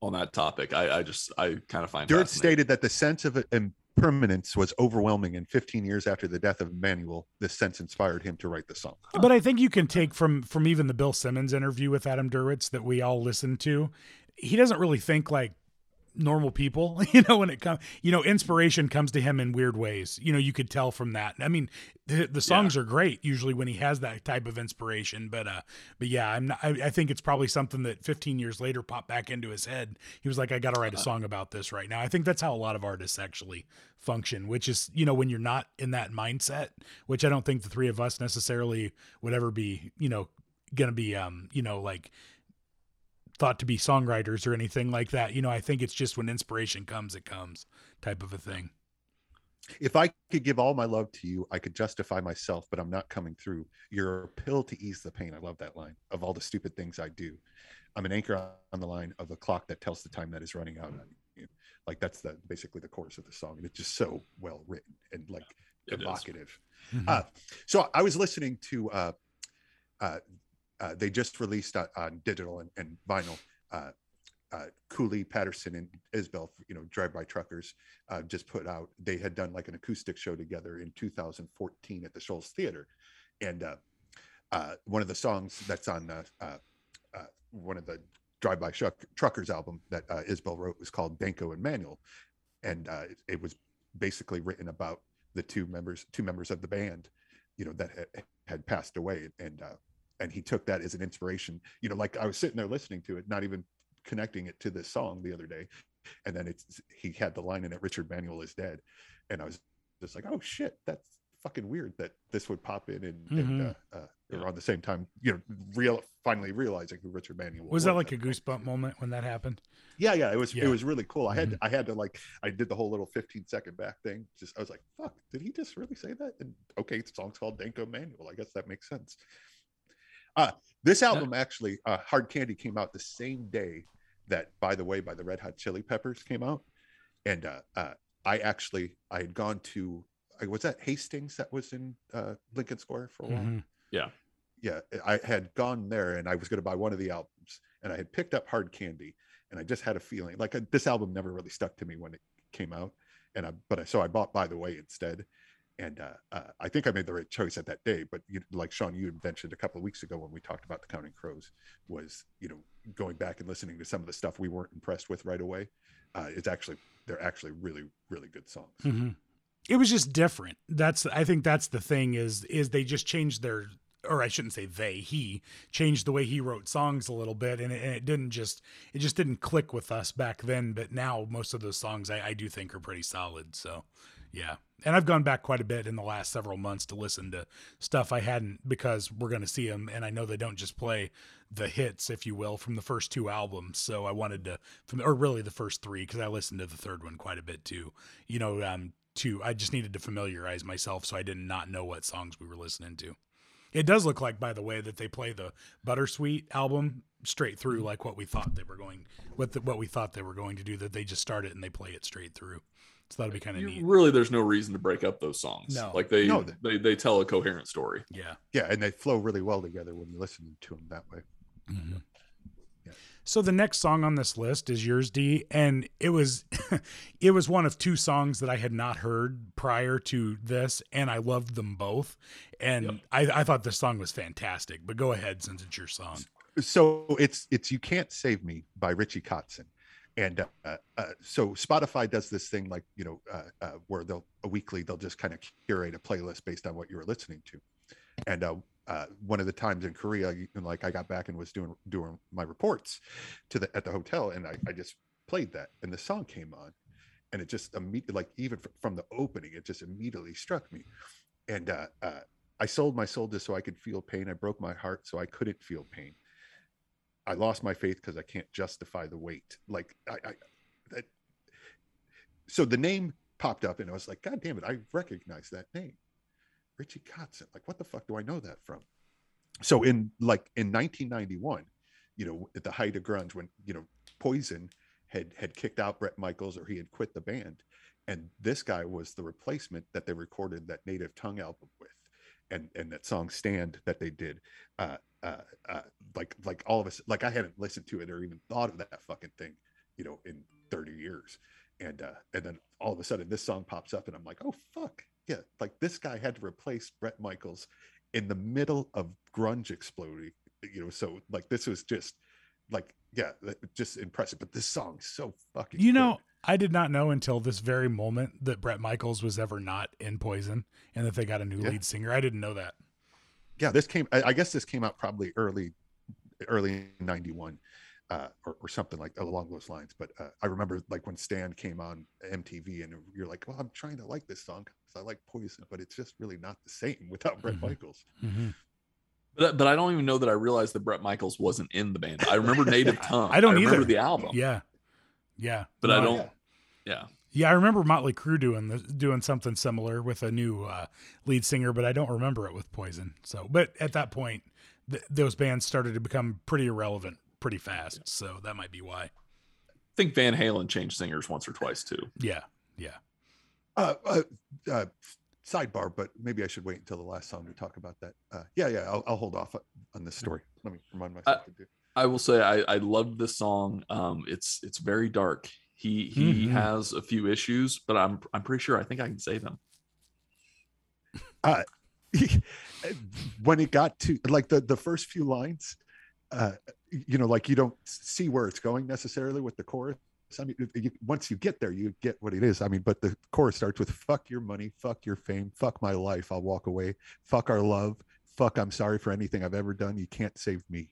on that topic. I I just I kind of find Duritz stated that the sense of impermanence was overwhelming, and 15 years after the death of Manuel, this sense inspired him to write the song. But I think you can take from from even the Bill Simmons interview with Adam Duritz that we all listened to. He doesn't really think like normal people, you know. When it comes, you know, inspiration comes to him in weird ways. You know, you could tell from that. I mean, the, the songs are great usually when he has that type of inspiration. But uh, but yeah, I'm not. I, I think it's probably something that 15 years later popped back into his head. He was like, I got to write a song about this right now. I think that's how a lot of artists actually function, which is you know when you're not in that mindset, which I don't think the three of us necessarily would ever be. You know, gonna be um you know like thought to be songwriters or anything like that you know i think it's just when inspiration comes it comes type of a thing If I could give all my love to you, I could justify myself, but I'm not coming through. You're a pill to ease the pain. I love that line of all the stupid things I do. I'm an anchor on the line of a clock that tells the time that is running out. Like that's the basically the chorus of the song. And it's just so well written and like It is. evocative. Mhm. Uh, so I was listening to uh, uh, uh, they just released on, on digital and, and vinyl. Uh, uh, Cooley, Patterson, and Isbell, you know, Drive By Truckers, uh, just put out. They had done like an acoustic show together in 2014 at the Shoals Theater, and uh, uh, one of the songs that's on one of the Drive By Truck, Truckers album that uh, Isbell wrote was called Danko and Manuel, and it, it was basically written about the two members, two members of the band, you know, that had, had passed away, and uh, and he took that as an inspiration. You know, like I was sitting there listening to it, not even connecting it to this song the other day, and then it's he had the line in it, "Richard Manuel is dead," and I was just like, "Oh shit, that's fucking weird that this would pop in and, and Mhm. uh, uh, around the same time." You know, real finally realizing who Richard Manuel was that like a at the point. goosebump moment when that happened Yeah, yeah, it was Yeah. it was really cool. I had Mhm. I had to like I did the whole little 15 second back thing. Just I was like, fuck, did he just really say that? And okay, the song's called Danko Manuel. I guess that makes sense. Uh this album actually, uh Hard Candy came out the same day that By the Way by the Red Hot Chili Peppers came out. And uh, uh I actually I had gone to I was that Hastings that was in uh Lincoln Square for a while? Mhm. yeah, I had gone there and I was going to buy one of the albums and I had picked up Hard Candy and I just had a feeling like uh this album never really stuck to me when it came out. And I but I so I bought By the Way instead and uh, uh, I think I made the right choice at that day. But you, like Sean, you mentioned a couple of weeks ago when we talked about the Counting Crows, was you know going back and listening to some of the stuff we weren't impressed with right away. Uh, it's actually they're actually really really good songs. Mhm. It was just different. That's I think that's the thing is is they just changed their or I shouldn't say they he changed the way he wrote songs a little bit and it, and it didn't just it just didn't click with us back then but now most of those songs I, I do think are pretty solid so yeah and I've gone back quite a bit in the last several months to listen to stuff I hadn't because we're going to see them and I know they don't just play the hits if you will from the first two albums so I wanted to from or really the first three because I listened to the third one quite a bit too you know um to I just needed to familiarize myself so I did not know what songs we were listening to. It does look like, by the way, that they play the Buttersweet album straight through, like what we thought they were going, what the, what we thought they were going to do. That they just start it and they play it straight through. So that'd be kind of neat. really, there's no reason to break up those songs. No. like they No. they they tell a coherent story. Yeah. Yeah, and they flow really well together when you listen to them that way. Mm-hmm. So the next song on this list is yours, D, and it was it was one of two songs that I had not heard prior to this, and I loved them both. And Yep. I, I thought this song was fantastic. But go ahead, since it's your song. so it's it's you can't save me by richie kotzen and uh, uh, so spotify does this thing like you know uh, uh, where they'll weekly they'll just kind of curate a playlist based on what you were listening to. And uh, uh, one of the times in korea you- like i got back and was doing doing my reports to the at the hotel and i, I just played that and the song came on and it just immediately like even fr- from the opening it just immediately struck me. And uh, uh, i sold my soul just so i could feel pain. I broke my heart so i couldn't feel pain I lost my faith because I can't justify the weight. Like I, I that, so the name popped up and I was like, God damn it, I recognize that name. Richie Kotzen. Like, what the fuck do I know that from? So in like in 1991, you know, at the height of grunge, when you know Poison had had kicked out Bret Michaels or he had quit the band, and this guy was the replacement that they recorded that Native Tongue album with, and and that song Stand that they did. Uh, uh, uh, like like all of us like I hadn't listened to it or even thought of that fucking thing, you know, in 30 years. And uh, and then all of a sudden this song pops up and I'm like, oh fuck. Yeah, like this guy had to replace Bret Michaels in the middle of grunge exploding, you know. So like this was just like yeah, just impressive. But this song's so fucking You good. know, I did not know until this very moment that Bret Michaels was ever not in Poison and that they got a new Yeah. lead singer. I didn't know that. Yeah, this came I, I guess this came out probably early early 91 uh, or, or something like along those lines. But uh, I remember like when Stand came on MTV, and you're like, "Well, I'm trying to like this song because I like Poison, but it's just really not the same without Bret Mhm. Michaels." But, but I don't even know that I realized that Bret Michaels wasn't in the band. I remember Native Tongue. I don't remember either. the album. Yeah. Yeah. But I don't. yeah. Yeah. Yeah, I remember Motley Crue doing the, doing something similar with a new uh, lead singer, but I don't remember it with Poison. So, but at that point, th- those bands started to become pretty irrelevant pretty fast. So that might be why. I think Van Halen changed singers once or twice too. Yeah, yeah. Uh, uh, uh, sidebar, but maybe I should wait until the last song to talk about that. Uh, yeah, yeah, I'll, I'll hold off on this story. Let me remind myself to do. I will say I, I loved this song. Um, it's it's very dark. He he Mhm. has a few issues, but I'm I'm pretty sure I think I can say them. when it got to like the the first few lines uh you know like you don't see where it's going necessarily with the chorus i mean you, once you get there you get what it is i mean but the chorus starts with fuck your money fuck your fame fuck my life i'll walk away fuck our love fuck i'm sorry for anything i've ever done you can't save me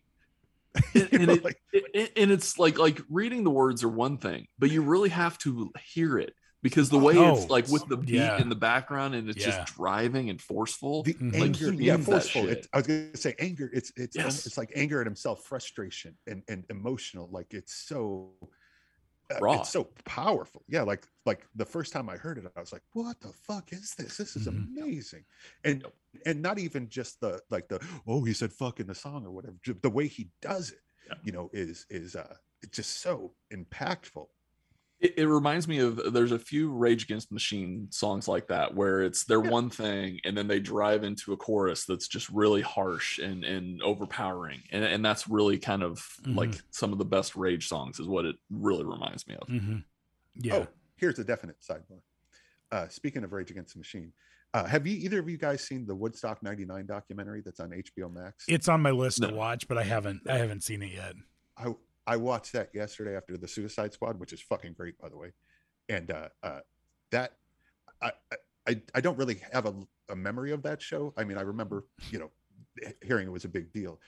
And it- like, It- it- and it's like like reading the words are one thing, but you really have to hear it because the oh, way it's Oh, like with the beat yeah. in the background and it's Yeah. just driving and forceful. the. Like, anger yeah forceful it's, i was gonna say anger it's it's um, Yes. it's like anger at himself frustration and and emotional like it's so Raw. it's so powerful yeah like like the first time i heard it i was like what the fuck is this this is Mhm. amazing and and not even just the like the oh he said fuck in the song or whatever the way he does it Yeah. you know is is uh it's just so impactful It, it reminds me of there's a few Rage Against Machine songs like that where it's their Yeah. one thing and then they drive into a chorus that's just really harsh and and overpowering and and that's really kind of Mhm. like some of the best Rage songs is what it really reminds me of. hmm Yeah. Oh, here's a definite sidebar. Uh, speaking of Rage Against the Machine, Uh, have you either of you guys seen the Woodstock '99 documentary that's on HBO Max? It's on my list to watch, but I haven't I haven't seen it yet. I I watched that yesterday after the Suicide Squad, which is fucking great, by the way. And uh, uh, that I, I I don't really have a, a memory of that show. I mean, I remember you know hearing it was a big deal,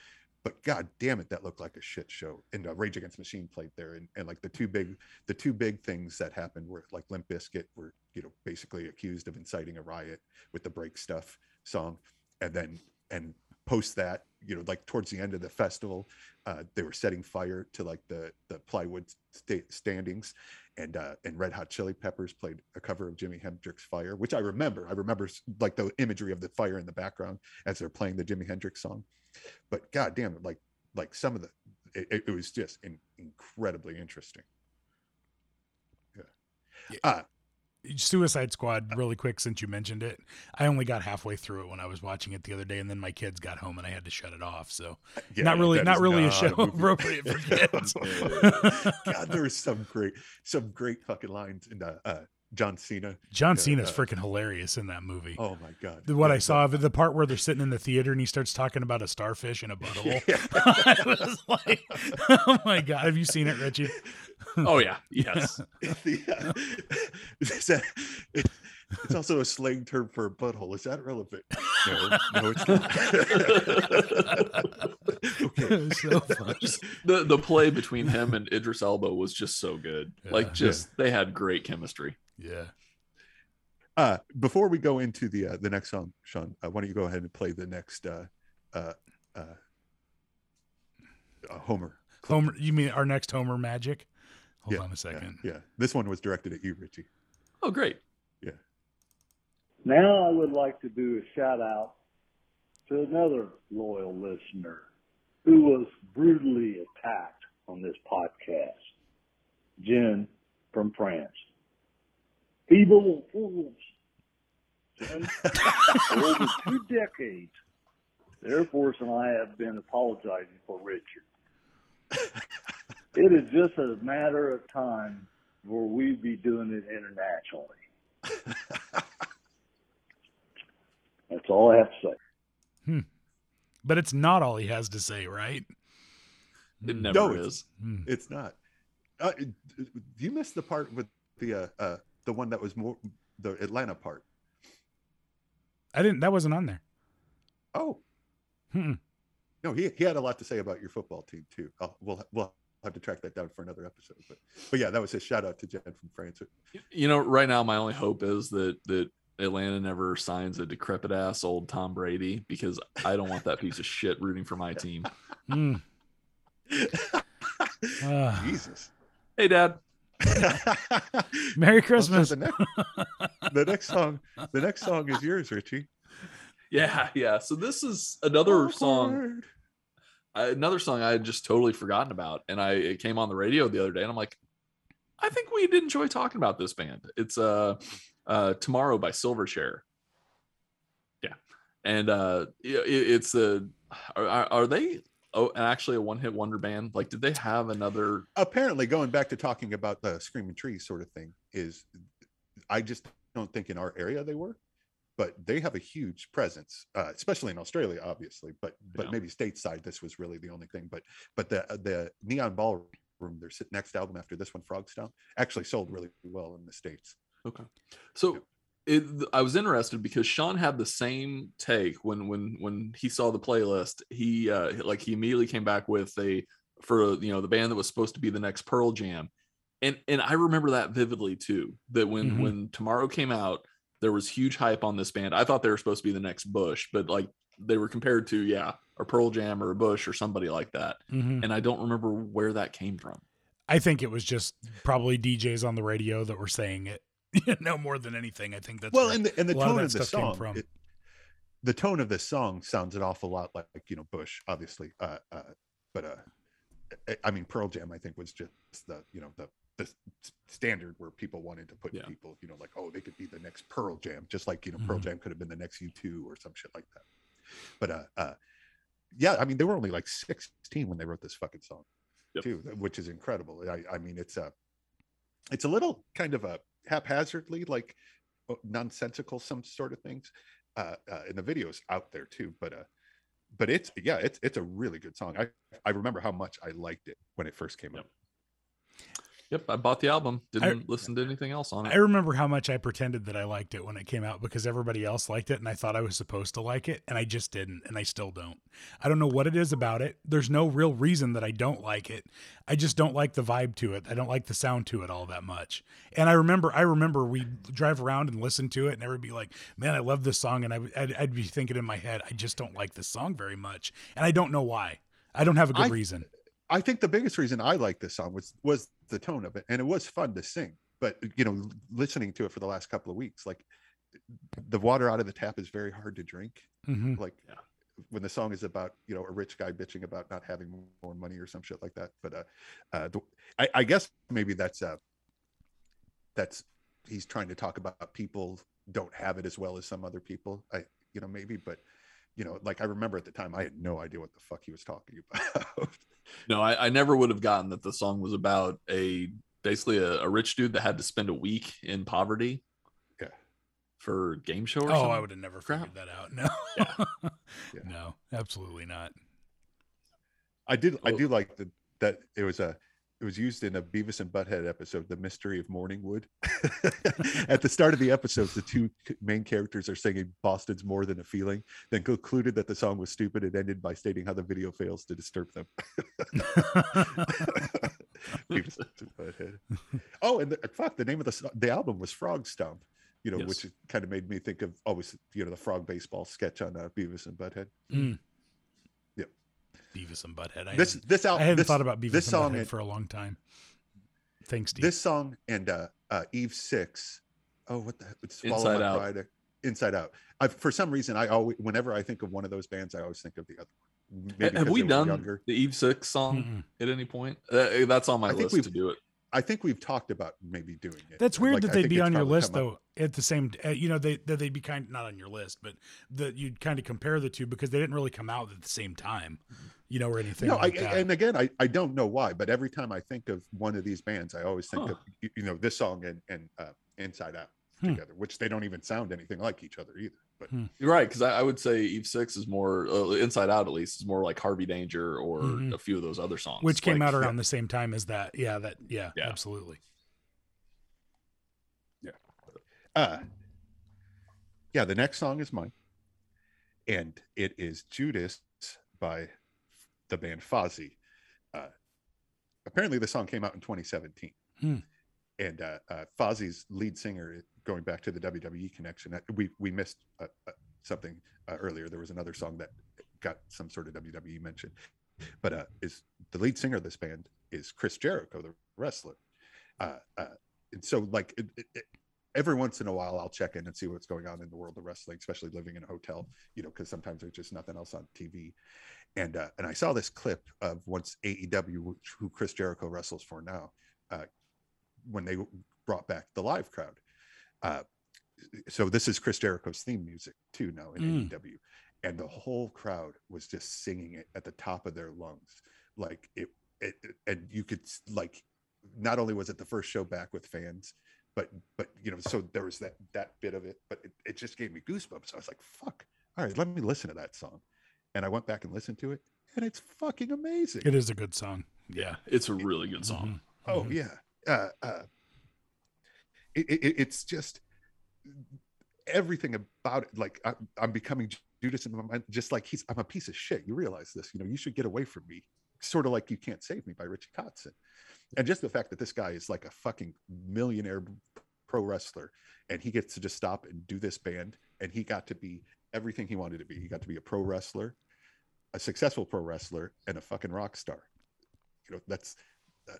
but god damn it, that looked like a shit show. And uh, Rage Against Machine played there, and, and like the two big the two big things that happened were like Limp Bizkit were you know basically accused of inciting a riot with the Break Stuff song, and then and post that you know like towards the end of the festival uh, they were setting fire to like the the plywood sta- standings and uh and red hot chili peppers played a cover of jimi hendrix fire which i remember. I remember like the imagery of the fire in the background as they're playing the jimi hendrix song. But god damn it like like some of the it, it- was just in, incredibly interesting. Yeah. Yeah. uh Suicide Squad, really quick, since you mentioned it. I only got halfway through it when I was watching it the other day, and then my kids got home and I had to shut it off. So yeah, not really, not really a show movie. appropriate for kids. god there was some great some great fucking lines in uh, uh john cena John Cena's uh, freaking hilarious in that movie. oh my god The- what Yeah, I saw the- of the part where they're sitting in the theater and he starts talking about a starfish in a butthole. Yeah. I was like, oh my god, have you seen it, Richie? Oh yeah, yes. yeah. That- it's also a slang term for a butthole. Is that relevant? No, no, it's not. okay. So funny. The the play between him and Idris Elba was just so good. Yeah. Like just they had great chemistry. Yeah. Uh, before we go into the uh, the next song, Sean, uh, why don't you go ahead and play the next uh, uh, uh, uh, Homer? clip. Homer, you mean our next Homer Magic? Hold Yeah, on a Yeah, second. Yeah, this one was directed at you, Richie. Oh great. Yeah. Now I would like to do a shout out to another loyal listener who was brutally attacked on this podcast. Jen from France. Feeble fools. Jen, for over two decades, the Air Force and I have been apologizing for Richard. It is just a matter of time where we be doing it internationally. That's all I have to say. But it's not all he has to say, right? It Mm. never No, it's- is. Mm. It's not. Uh, you missed the part with the uh, uh, the one that was more the Atlanta part. I didn't. That wasn't on there. Oh, Hmm. no, he he had a lot to say about your football team too. i we'll we'll have to track that down for another episode. But but yeah, that was a shout out to Jen from France. You know, right now my only hope is that that Atlanta never signs a decrepit ass old Tom Brady because I don't want that piece of shit rooting for my team. Mm. Ah. Jesus. Hey dad. Merry Also, Christmas. the, next, the next song, the next song is yours, Richie. Yeah, yeah. So this is another song Awkward. I- another song I had just totally forgotten about, and I it came on the radio the other day, and I'm like, I think we did enjoy talking about this band. It's uh, uh Tomorrow by Silverchair. Yeah, and uh, it, it's a are, are are they oh actually a one hit wonder band? Like, did they have another? Apparently, going back to talking about the screaming trees sort of thing is, I just don't think in our area they were, but they have a huge presence, uh, especially in Australia, obviously. But but Yeah. maybe stateside, this was really the only thing. But but the the Neon Ballroom, their next album after this one, Frog Stomp, actually sold really well in the states. Okay, so. It, I was interested because Sean had the same take when when when he saw the playlist. He uh like he immediately came back with a for you know the band that was supposed to be the next Pearl Jam, and and I remember that vividly too. That when Mhm. when Tomorrow came out, there was huge hype on this band. I thought they were supposed to be the next Bush, but like they were compared to yeah a Pearl Jam or a Bush or somebody like that. Mhm. And I don't remember where that came from. I think it was just probably DJs on the radio that were saying it. no more than anything. I think that's well, where and the, and the a lot of tone that of, the stuff song, from. it- the tone of the song sounds an awful lot like you know Bush, obviously. Uh, uh, but uh, I- I mean Pearl Jam, I think was just the you know the the standard where people wanted to put Yeah. people, you know, like oh they could be the next Pearl Jam, just like you know Pearl Mhm. Jam could have been the next U two or some shit like that. But uh, uh, yeah, I mean they were only like sixteen when they wrote this fucking song, Yep. too, which is incredible. I, I mean it's a it's a little kind of a haphazardly like nonsensical some sort of things. Uh, uh, and the video's out there too, but uh, but it's yeah, it's it's a really good song. I I remember how much I liked it when it first came Yep. out. Yep, I bought the album. Didn't listen to anything else on it. I remember how much I pretended that I liked it when it came out because everybody else liked it and I thought I was supposed to like it and I just didn't and I still don't. I don't know what it is about it. There's no real reason that I don't like it. I just don't like the vibe to it. I don't like the sound to it all that much. And I remember I remember we drive around and listen to it and everybody be like, "Man, I love this song." And I would I'd, I'd be thinking in my head, "I just don't like this song very much." And I don't know why. I don't have a good I- reason. I think the biggest reason I like this song was was the tone of it, and it was fun to sing. But you know, listening to it for the last couple of weeks, like the water out of the tap is very hard to drink. hmm Like Yeah. when the song is about you know a rich guy bitching about not having more money or some shit like that. But uh, uh the, I, I guess maybe that's uh that's he's trying to talk about people don't have it as well as some other people. I you know maybe, but you know, like I remember at the time I had no idea what the fuck he was talking about. No, I, I never would have gotten that the song was about a basically a, a rich dude that had to spend a week in poverty. Yeah. For game show or Oh, something. I would have never Crap. figured that out. No. Yeah. Yeah. No, absolutely not. I did. I do like the, that it was a. It was used in a Beavis and Butthead episode, "The Mystery of Morningwood." At the start of the episode, the two main characters are singing "Boston's More Than a Feeling," then concluded that the song was stupid and ended by stating how the video fails to disturb them. Beavis and Butthead. Oh, and the, fuck, the name of the the album was Frog Stomp. You know, Yes. which kind of made me think of always, you know, the frog baseball sketch on uh, Beavis and Butthead. Mm. Yep. Beavis and Butthead. I This hadn't, this I album. hadn't this, thought about Beavis this and song Butthead and- for a long time. Thanks, Steve. this song and uh, uh Eve Six. Oh, what the it's Inside Out. Pride, uh, Inside Out. I, for some reason, I always, whenever I think of one of those bands, I always think of the other one. Maybe have we done Younger. the Eve Six song Mm-mm. at any point? Uh, that's on my I think list we've- to do it. I think we've talked about maybe doing it. That's weird Like, that they'd be on your list come up. though. At the same, uh, you know, they that they'd be kind not on your list, but that you'd kind of compare the two because they didn't really come out at the same time, you know, or anything No, like I, that. and again, I, I don't know why, but every time I think of one of these bands, I always think Huh. of you- you know this song and and uh, Inside Out Hmm. together, which they don't even sound anything like each other either. But You're right, because I, I would say Eve Six is more uh, Inside Out at least is more like Harvey Danger or Mhm. a few of those other songs, which came Like, out around the same time as that. Yeah, that. Yeah, Yeah. absolutely. uh yeah the next song is mine and it is judas by the band fozzy uh apparently the song came out in 2017 Hmm. and uh, uh fozzy's lead singer going back to the wwe connection uh, we we missed uh, uh, something uh, earlier there was another song that got some sort of wwe mention but uh is the lead singer of this band is chris jericho the wrestler and so like it, it, every once in a while I'll check in and see what's going on in the world of wrestling, especially living in a hotel, you know, because sometimes there's just nothing else on TV. And and I saw this clip of once AEW, who Chris Jericho wrestles for now, when they brought back the live crowd. Uh, so this is Chris Jericho's theme music too now in Mm. AEW, and the whole crowd was just singing it at the top of their lungs, like it. it and you could like, not only was it the first show back with fans, but but you know so there was that that bit of it but it, it just gave me goosebumps i was like fuck all right let me listen to that song and i went back and listened to it and it's fucking amazing It is a good song. Yeah. It's a really good song. Mhm. oh Mhm. yeah uh uh it, it, it's just everything about it like I, i'm becoming judas in my mind just like he's i'm a piece of shit. You realize this you know you should get away from me. Sort of like you can't save me by richie kotzen. And just the fact that this guy is like a fucking millionaire pro wrestler and he gets to just stop and do this band and he got to be everything he wanted to be. He got to be a pro wrestler a successful pro wrestler and a fucking rock star. You know that's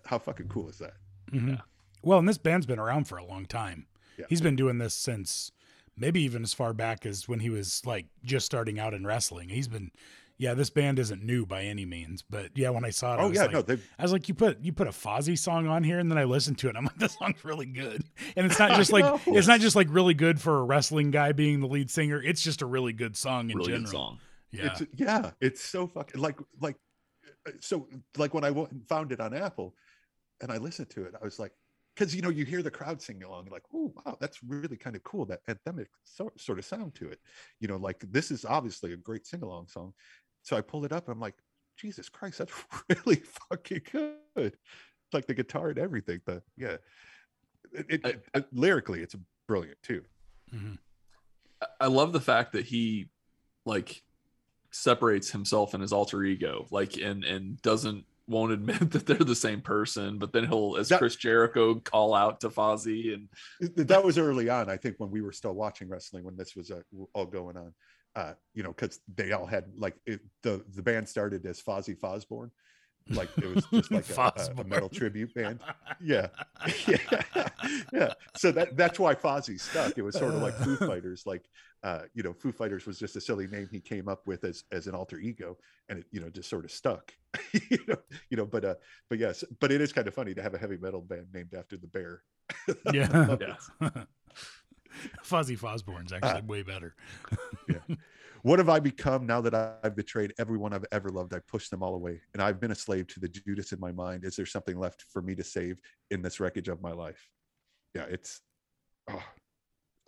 how fucking cool is that? Mhm. Well, and this band's been around for a long time. Yeah. He's been doing this since maybe even as far back as when he was like just starting out in wrestling. He's been, yeah, this band isn't new by any means, but yeah, when I saw it, I oh was yeah like, no they I was like, you put you put a Fozzy song on here, and then I listened to it. and I'm like, this song's really good, and it's not just like know. it's not just like really good for a wrestling guy being the lead singer. It's just a really good song in Really general. good song. Yeah, It's yeah, it's so fucking like like uh, so like when I went and found it on Apple and I listened to it, I was like, because you know you hear the crowd singing along, like, oh wow, that's really kind of cool. That anthemic so, sort of sound to it. You know, like this is obviously a great sing along song. So I pulled it up and I'm like, Jesus Christ, that's really fucking good. it's Like the guitar and everything. The yeah, it, it, I- it- lyrically, it's brilliant too. Mhm. I- I love the fact that he like separates himself and his alter ego, like and and doesn't won't admit that they're the same person, but then he'll, as That- Chris Jericho, call out to Fozzy and that was early on i think when we were still watching wrestling when this was uh, all going on. Uh you know because they all had like it, the the band started as fozzy fosborn like it was just like a, a, a metal tribute band. Yeah. Yeah. Yeah. So that that's why fozzy stuck. It was sort of like foo fighters like uh you know foo fighters was just a silly name he came up with as as an alter ego and it you know just sort of stuck you know you know but uh but yes but it is kind of funny to have a heavy metal band named after the bear Yeah. Love yeah. it. Fuzzy Fosborn's actually way better. yeah. What have I become now that I've betrayed everyone I've ever loved? I pushed them all away, and I've been a slave to the Judas in my mind. Is there something left for me to save in this wreckage of my life? Yeah, it's oh,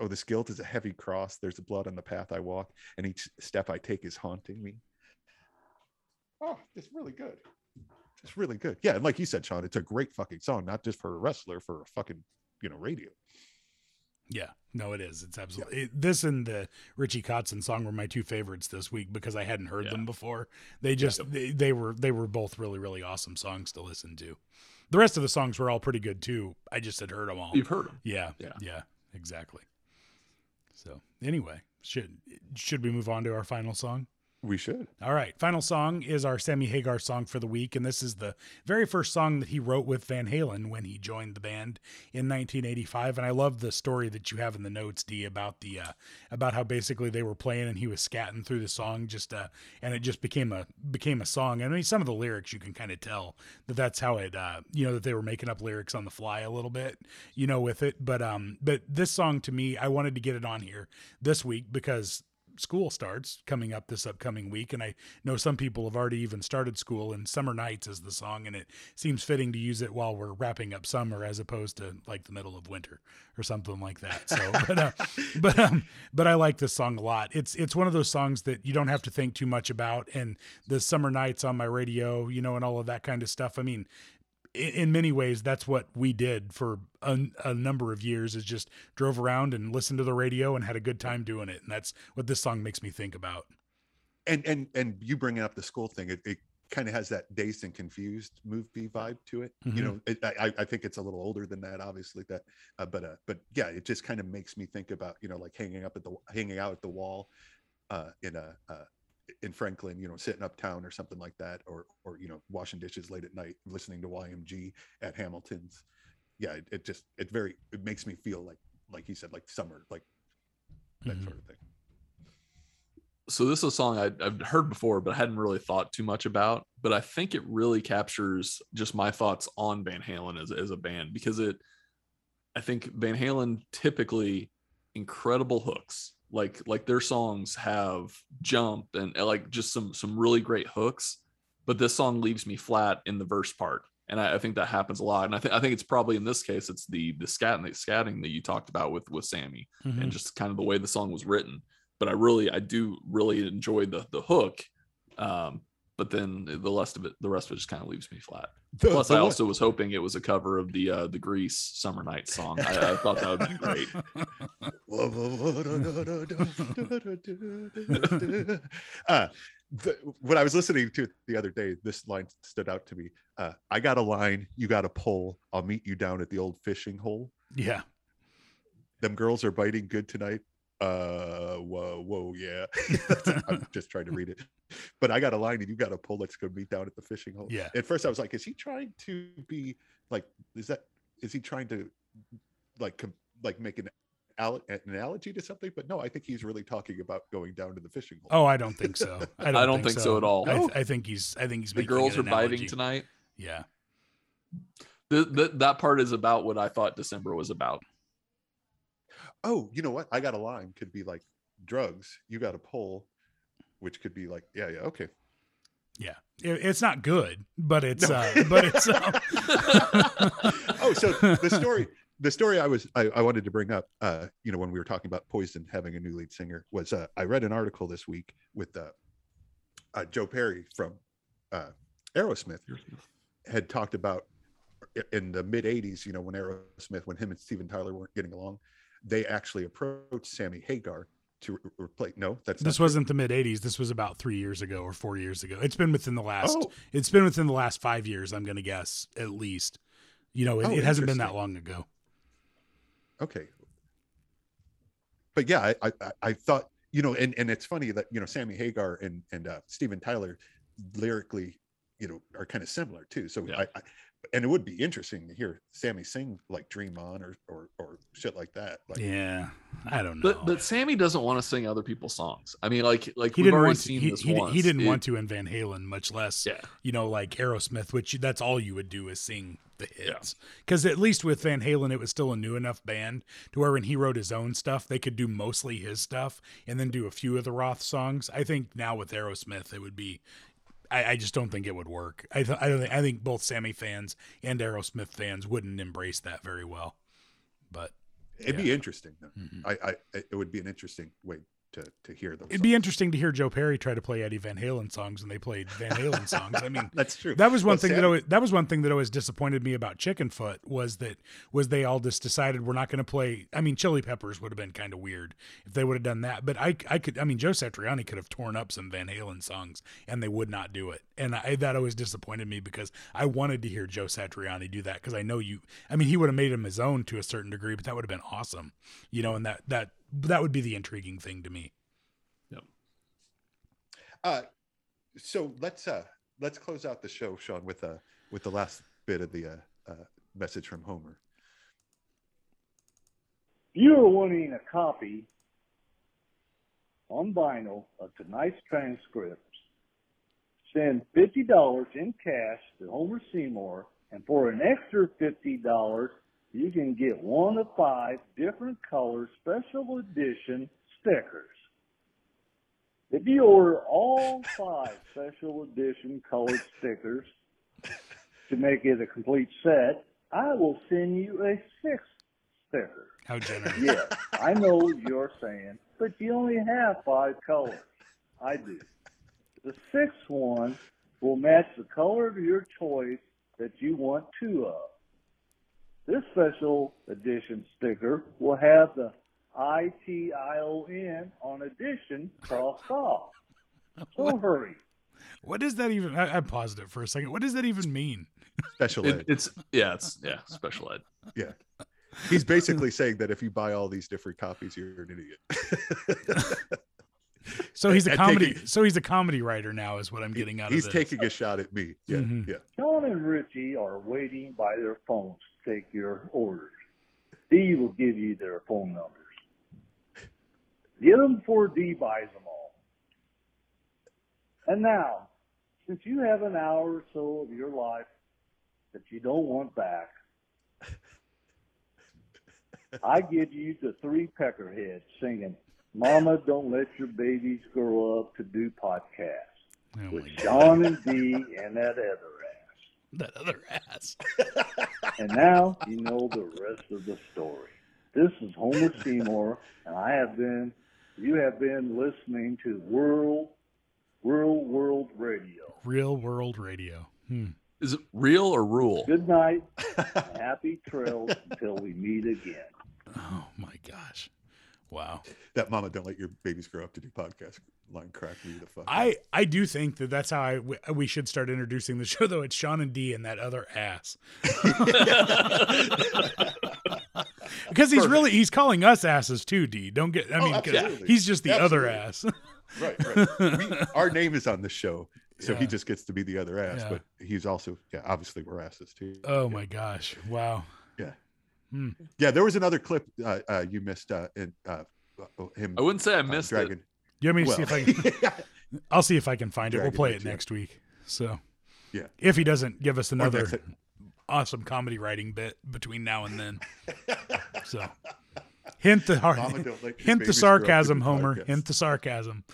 oh this guilt is a heavy cross. There's blood on the path I walk, and each step I take is haunting me. Oh, it's really good. It's really good. Yeah, and like you said, Sean, it's a great fucking song, not just for a wrestler, for a fucking you know radio. Yeah, no, it is. It's absolutely it, this and the Richie Kotzen song were my two favorites this week because I hadn't heard Yeah. them before. They just they, they were they were both really really awesome songs to listen to. The rest of the songs were all pretty good too. I just had heard them all. you've heard them, Yeah, Yeah. yeah, exactly. So anyway, should should we move on to our final song? We should. All right. Final song is our Sammy Hagar song for the week. And this is the very first song that he wrote with Van Halen when he joined the band in 1985. And I love the story that you have in the notes, D, about the, uh, about how basically they were playing and he was scatting through the song just, uh, and it just became a, became a song. I mean, some of the lyrics you can kind of tell that that's how it, uh, you know, that they were making up lyrics on the fly a little bit, you know, with it. But, um, but this song to me, I wanted to get it on here this week because school starts coming up this upcoming week and i know some people have already even started school and summer nights is the song and it seems fitting to use it while we're wrapping up summer as opposed to like the middle of winter or something like that. So but uh, but um but i like this song a lot. It's it's one of those songs that you don't have to think too much about and the summer nights on my radio you know and all of that kind of stuff. I mean in, in many ways that's what we did for a, a number of years is just drove around and listened to the radio and had a good time doing it. And that's what this song makes me think about. And and and you bringing up the school thing it, it kind of has that dazed and confused movie vibe to it. You Mhm. know it, I, I think it's a little older than that obviously that uh, but uh but yeah it just kind of makes me think about you know like hanging up at the hanging out at the wall uh in a uh in franklin you know sitting uptown or something like that or or you know washing dishes late at night listening to ymg at hamilton's yeah it, it just it very it makes me feel like like he said like summer like that Mhm. sort of thing so this is a song I'd, I've heard before, but I hadn't really thought too much about. But I think it really captures just my thoughts on Van Halen as, as a band because it, I think Van Halen typically incredible hooks. Like like their songs have jump and like just some some really great hooks, but this song leaves me flat in the verse part, and I, I think that happens a lot. And I think I think it's probably in this case it's the the scatting scatting that you talked about with with Sammy Mhm. and just kind of the way the song was written. But I really, I do really enjoy the the hook. Um, but then the rest of it, the rest of it just kind of leaves me flat. The- Plus, the I also was hoping it was a cover of the uh, the Grease "Summer Night" song. I, I thought that would be great. uh, the, when I was listening to it the other day, this line stood out to me. Uh, I got a line, you got a pole. I'll meet you down at the old fishing hole. yeah Them girls are biting good tonight. Uh, whoa, whoa, yeah. I'm just trying to read it, but I got a line, and you got a pole. Let's go meet down at the fishing hole. Yeah. At first, I was like, is he trying to be like? Is that? Is he trying to like com- like make an al- an analogy to something? But no, I think he's really talking about going down to the fishing hole. oh i don't think so i don't, I don't think so at all. I, No? I think he's i think he's The girls an are biting tonight. yeah The, the, that part is about what I thought December was about. Oh, you know what? I got a line could be like drugs. You got a pull, which could be like, yeah, yeah, okay. yeah It, it's not good, but it's uh, but it's uh, oh, so the story, the story I was I, I wanted to bring up, uh, you know, when we were talking about Poison having a new lead singer, was uh, I read an article this week with uh, uh, Joe Perry from uh, Aerosmith had talked about in the mid '80s, you know, when Aerosmith, when him and Steven Tyler weren't getting along, they actually approached Sammy Hagar to re- replace. No, that's this wasn't the mid '80s. This was about three years ago or four years ago. It's been within the last. Oh. It's been within the last five years. I'm going to guess at least. You know, it, Oh, it hasn't been that long ago. okay but yeah I, I i- i thought you know and and it's funny that you know sammy hagar and and uh steven tyler lyrically you know are kind of similar too so Yeah. I, I and it would be interesting to hear sammy sing like dream on or or or shit like that like Yeah, I don't know. But but Sammy doesn't want to sing other people's songs. I mean, like like he we've didn't already want to, seen he, this he, once. he didn't It- want to in Van Halen, much less Yeah, you know like Aerosmith, which that's all you would do is sing the hits. Because at least with Van Halen, it was still a new enough band to where when he wrote his own stuff, they could do mostly his stuff and then do a few of the Roth songs. I think now with Aerosmith, it would be. I, I just don't think it would work. I, th- I don't. Think, I think both Sammy fans and Aerosmith fans wouldn't embrace that very well. But it'd yeah. be interesting though. mhm. I, I it would be an interesting way to to hear them. it'd be interesting to hear Joe Perry try to play Eddie Van Halen songs, and they played Van Halen songs. I mean, that's true That was one Well, thing that always, that was one thing that always disappointed me about Chickenfoot was that was they all just decided we're not going to play. I mean, Chili Peppers would have been kind of weird if they would have done that, but I I could I mean Joe Satriani could have torn up some Van Halen songs and they would not do it, and I, that always disappointed me because I wanted to hear Joe Satriani do that because I know you. I mean, he would have made him his own to a certain degree, but that would have been awesome, you know, and that that that would be the intriguing thing to me. uh so let's uh let's close out the show sean with uh with the last bit of the uh, uh message from homer. If you are wanting a copy on vinyl of tonight's transcripts, send $50 in cash to Homer Seymour, and for an extra $50, you can get one of five different color special edition stickers. If you order all five special edition colored stickers to make it a complete set, I will send you a sixth sticker. How generous. Yes, I know you're saying, but you only have five colors. I do. The sixth one will match the color of your choice that you want two of. This special edition sticker will have the I-T-I-O-N on edition crossed off. So hurry. What does that even? I, I paused it for a second. What does that even mean? special It- it's yeah, it's yeah, special ed. yeah he's basically saying that if you buy all these different copies you're an idiot So he's a And comedy. taking- so he's a comedy writer now, is what I'm getting out he's of this. He's taking a shot at me yeah Mhm. yeah Sean and Richie are waiting by their phones to take your orders. Dee will give you their phone numbers. Get them before D buys them all. And now, since you have an hour or so of your life that you don't want back, I give you the three peckerheads singing, Mama, don't let your babies grow up to do podcasts Oh with God. Sean and D and that other. That other ass. And now you know the rest of the story. This is Homer Seymour, and I have been, you have been listening to World, World, World Radio. Real world radio. Hmm. Is it real or rule? Good night, happy trails until we meet again. Oh my gosh. Wow. that mama don't let your babies grow up to do podcast line crack me the fuck. I I do think that that's how I we, we should start introducing the show though. It's Sean and D and that other ass. Because he's really he's calling us asses too, D. Don't get I Oh, mean absolutely. he's just the other ass. right right we, our name is on the show so he just gets to be the other ass Yeah. but he's also yeah obviously we're asses too oh my gosh. Wow. Yeah there was another clip uh, uh you missed uh in uh him I wouldn't say I uh, missed it. you want me to well, see if I can I'll see if I can find it. We'll play Age, it yeah. next week. So Yeah. If he doesn't give us another awesome comedy writing bit between now and then. So hint the Mama, hard, don't let your hint the babies grow up to sarcasm, Homer. podcasts. Hint the sarcasm.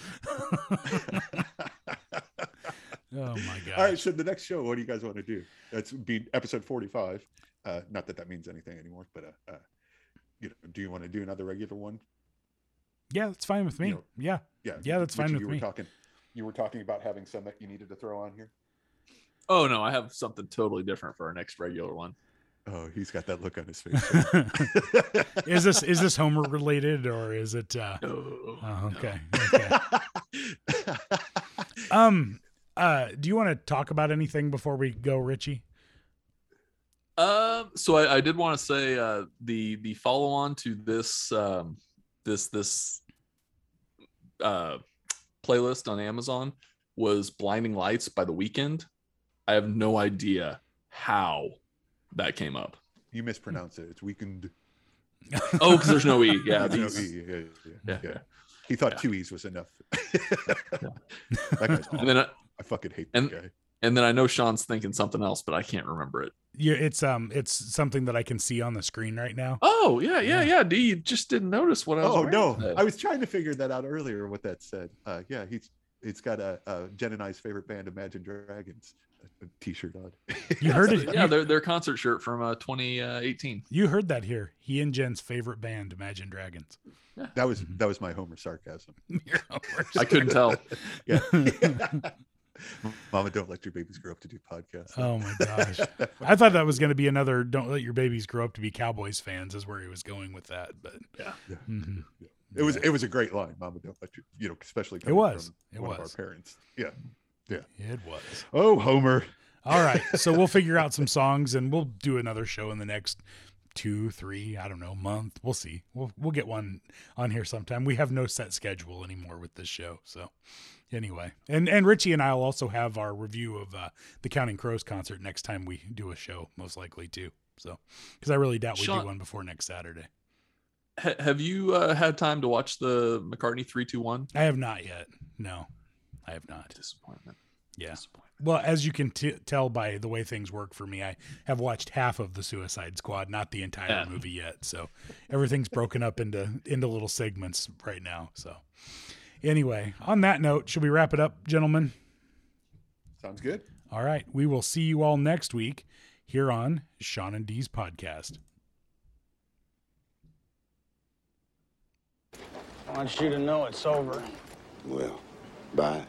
Oh my god. All right, so the next show, what do you guys want to do? That's be episode forty-five. Uh, not that that means anything anymore, but uh, uh, you know, do you want to do another regular one? Yeah, that's fine with me. You know, yeah. Yeah, Yeah, that's fine with you me. Were talking, you were talking about having some that you needed to throw on here. Oh no, I have something totally different for our next regular one. Oh, he's got that look on his face. is this is this Homer related or is it uh Oh, oh, okay. okay. Um uh do you want to talk about anything before we go, Richie? Um, so I, I did want to say uh, the the follow on to this um, this this uh, playlist on Amazon was "Blinding Lights" by The Weeknd. I have no idea how that came up. you mispronounce it. It's weakened. Oh, because there's no e. Yeah, no E, yeah, yeah, yeah, yeah. He thought two E's was enough. that guy's awful. And then I, I fucking hate and- that guy. And then I know Sean's thinking something else, but I can't remember it. Yeah, it's um it's something that I can see on the screen right now. Oh yeah, Yeah. yeah, yeah. D, you just didn't notice what I was. Oh no, today. I was trying to figure that out earlier. What that said. Uh, yeah, he's it's got a, a Jen and I's favorite band, Imagine Dragons, a, a t-shirt on. You heard it. yeah, their their concert shirt from uh, 2018. you heard that here. He and Jen's favorite band, Imagine Dragons. That was Mhm. that was my Homer sarcasm. I couldn't tell. Yeah. Mama, don't let your babies grow up to do podcasts. Oh my gosh. I thought that was going to be another "Don't let your babies grow up to be Cowboys fans" is where he was going with that. But Yeah. Yeah. Mhm. It was it was a great line. Mama, don't let you you know, especially it was. from It one was. of our parents. Yeah, yeah. it was. Oh, Homer. All right, so we'll figure out some songs and we'll do another show in the next two, three, I don't know, month. We'll see. We'll we'll get one on here sometime. We have no set schedule anymore with this show, so anyway. And and Richie and I'll also have our review of uh, the Counting Crows concert next time we do a show, most likely too. So because I really doubt we Sean- do one before next Saturday. Ha- have you uh, had time to watch the McCartney 321? I have not yet. No, I have not. Disappointment. Yeah. Disappointment. Well, as you can t- tell by the way things work for me, I have watched half of the Suicide Squad, not the entire Yeah. movie yet. So everything's broken up into into little segments right now. So anyway, on that note, should we wrap it up, gentlemen? Sounds good. All right, we will see you all next week here on Sean and D's podcast. I want you to know it's over. Well, bye.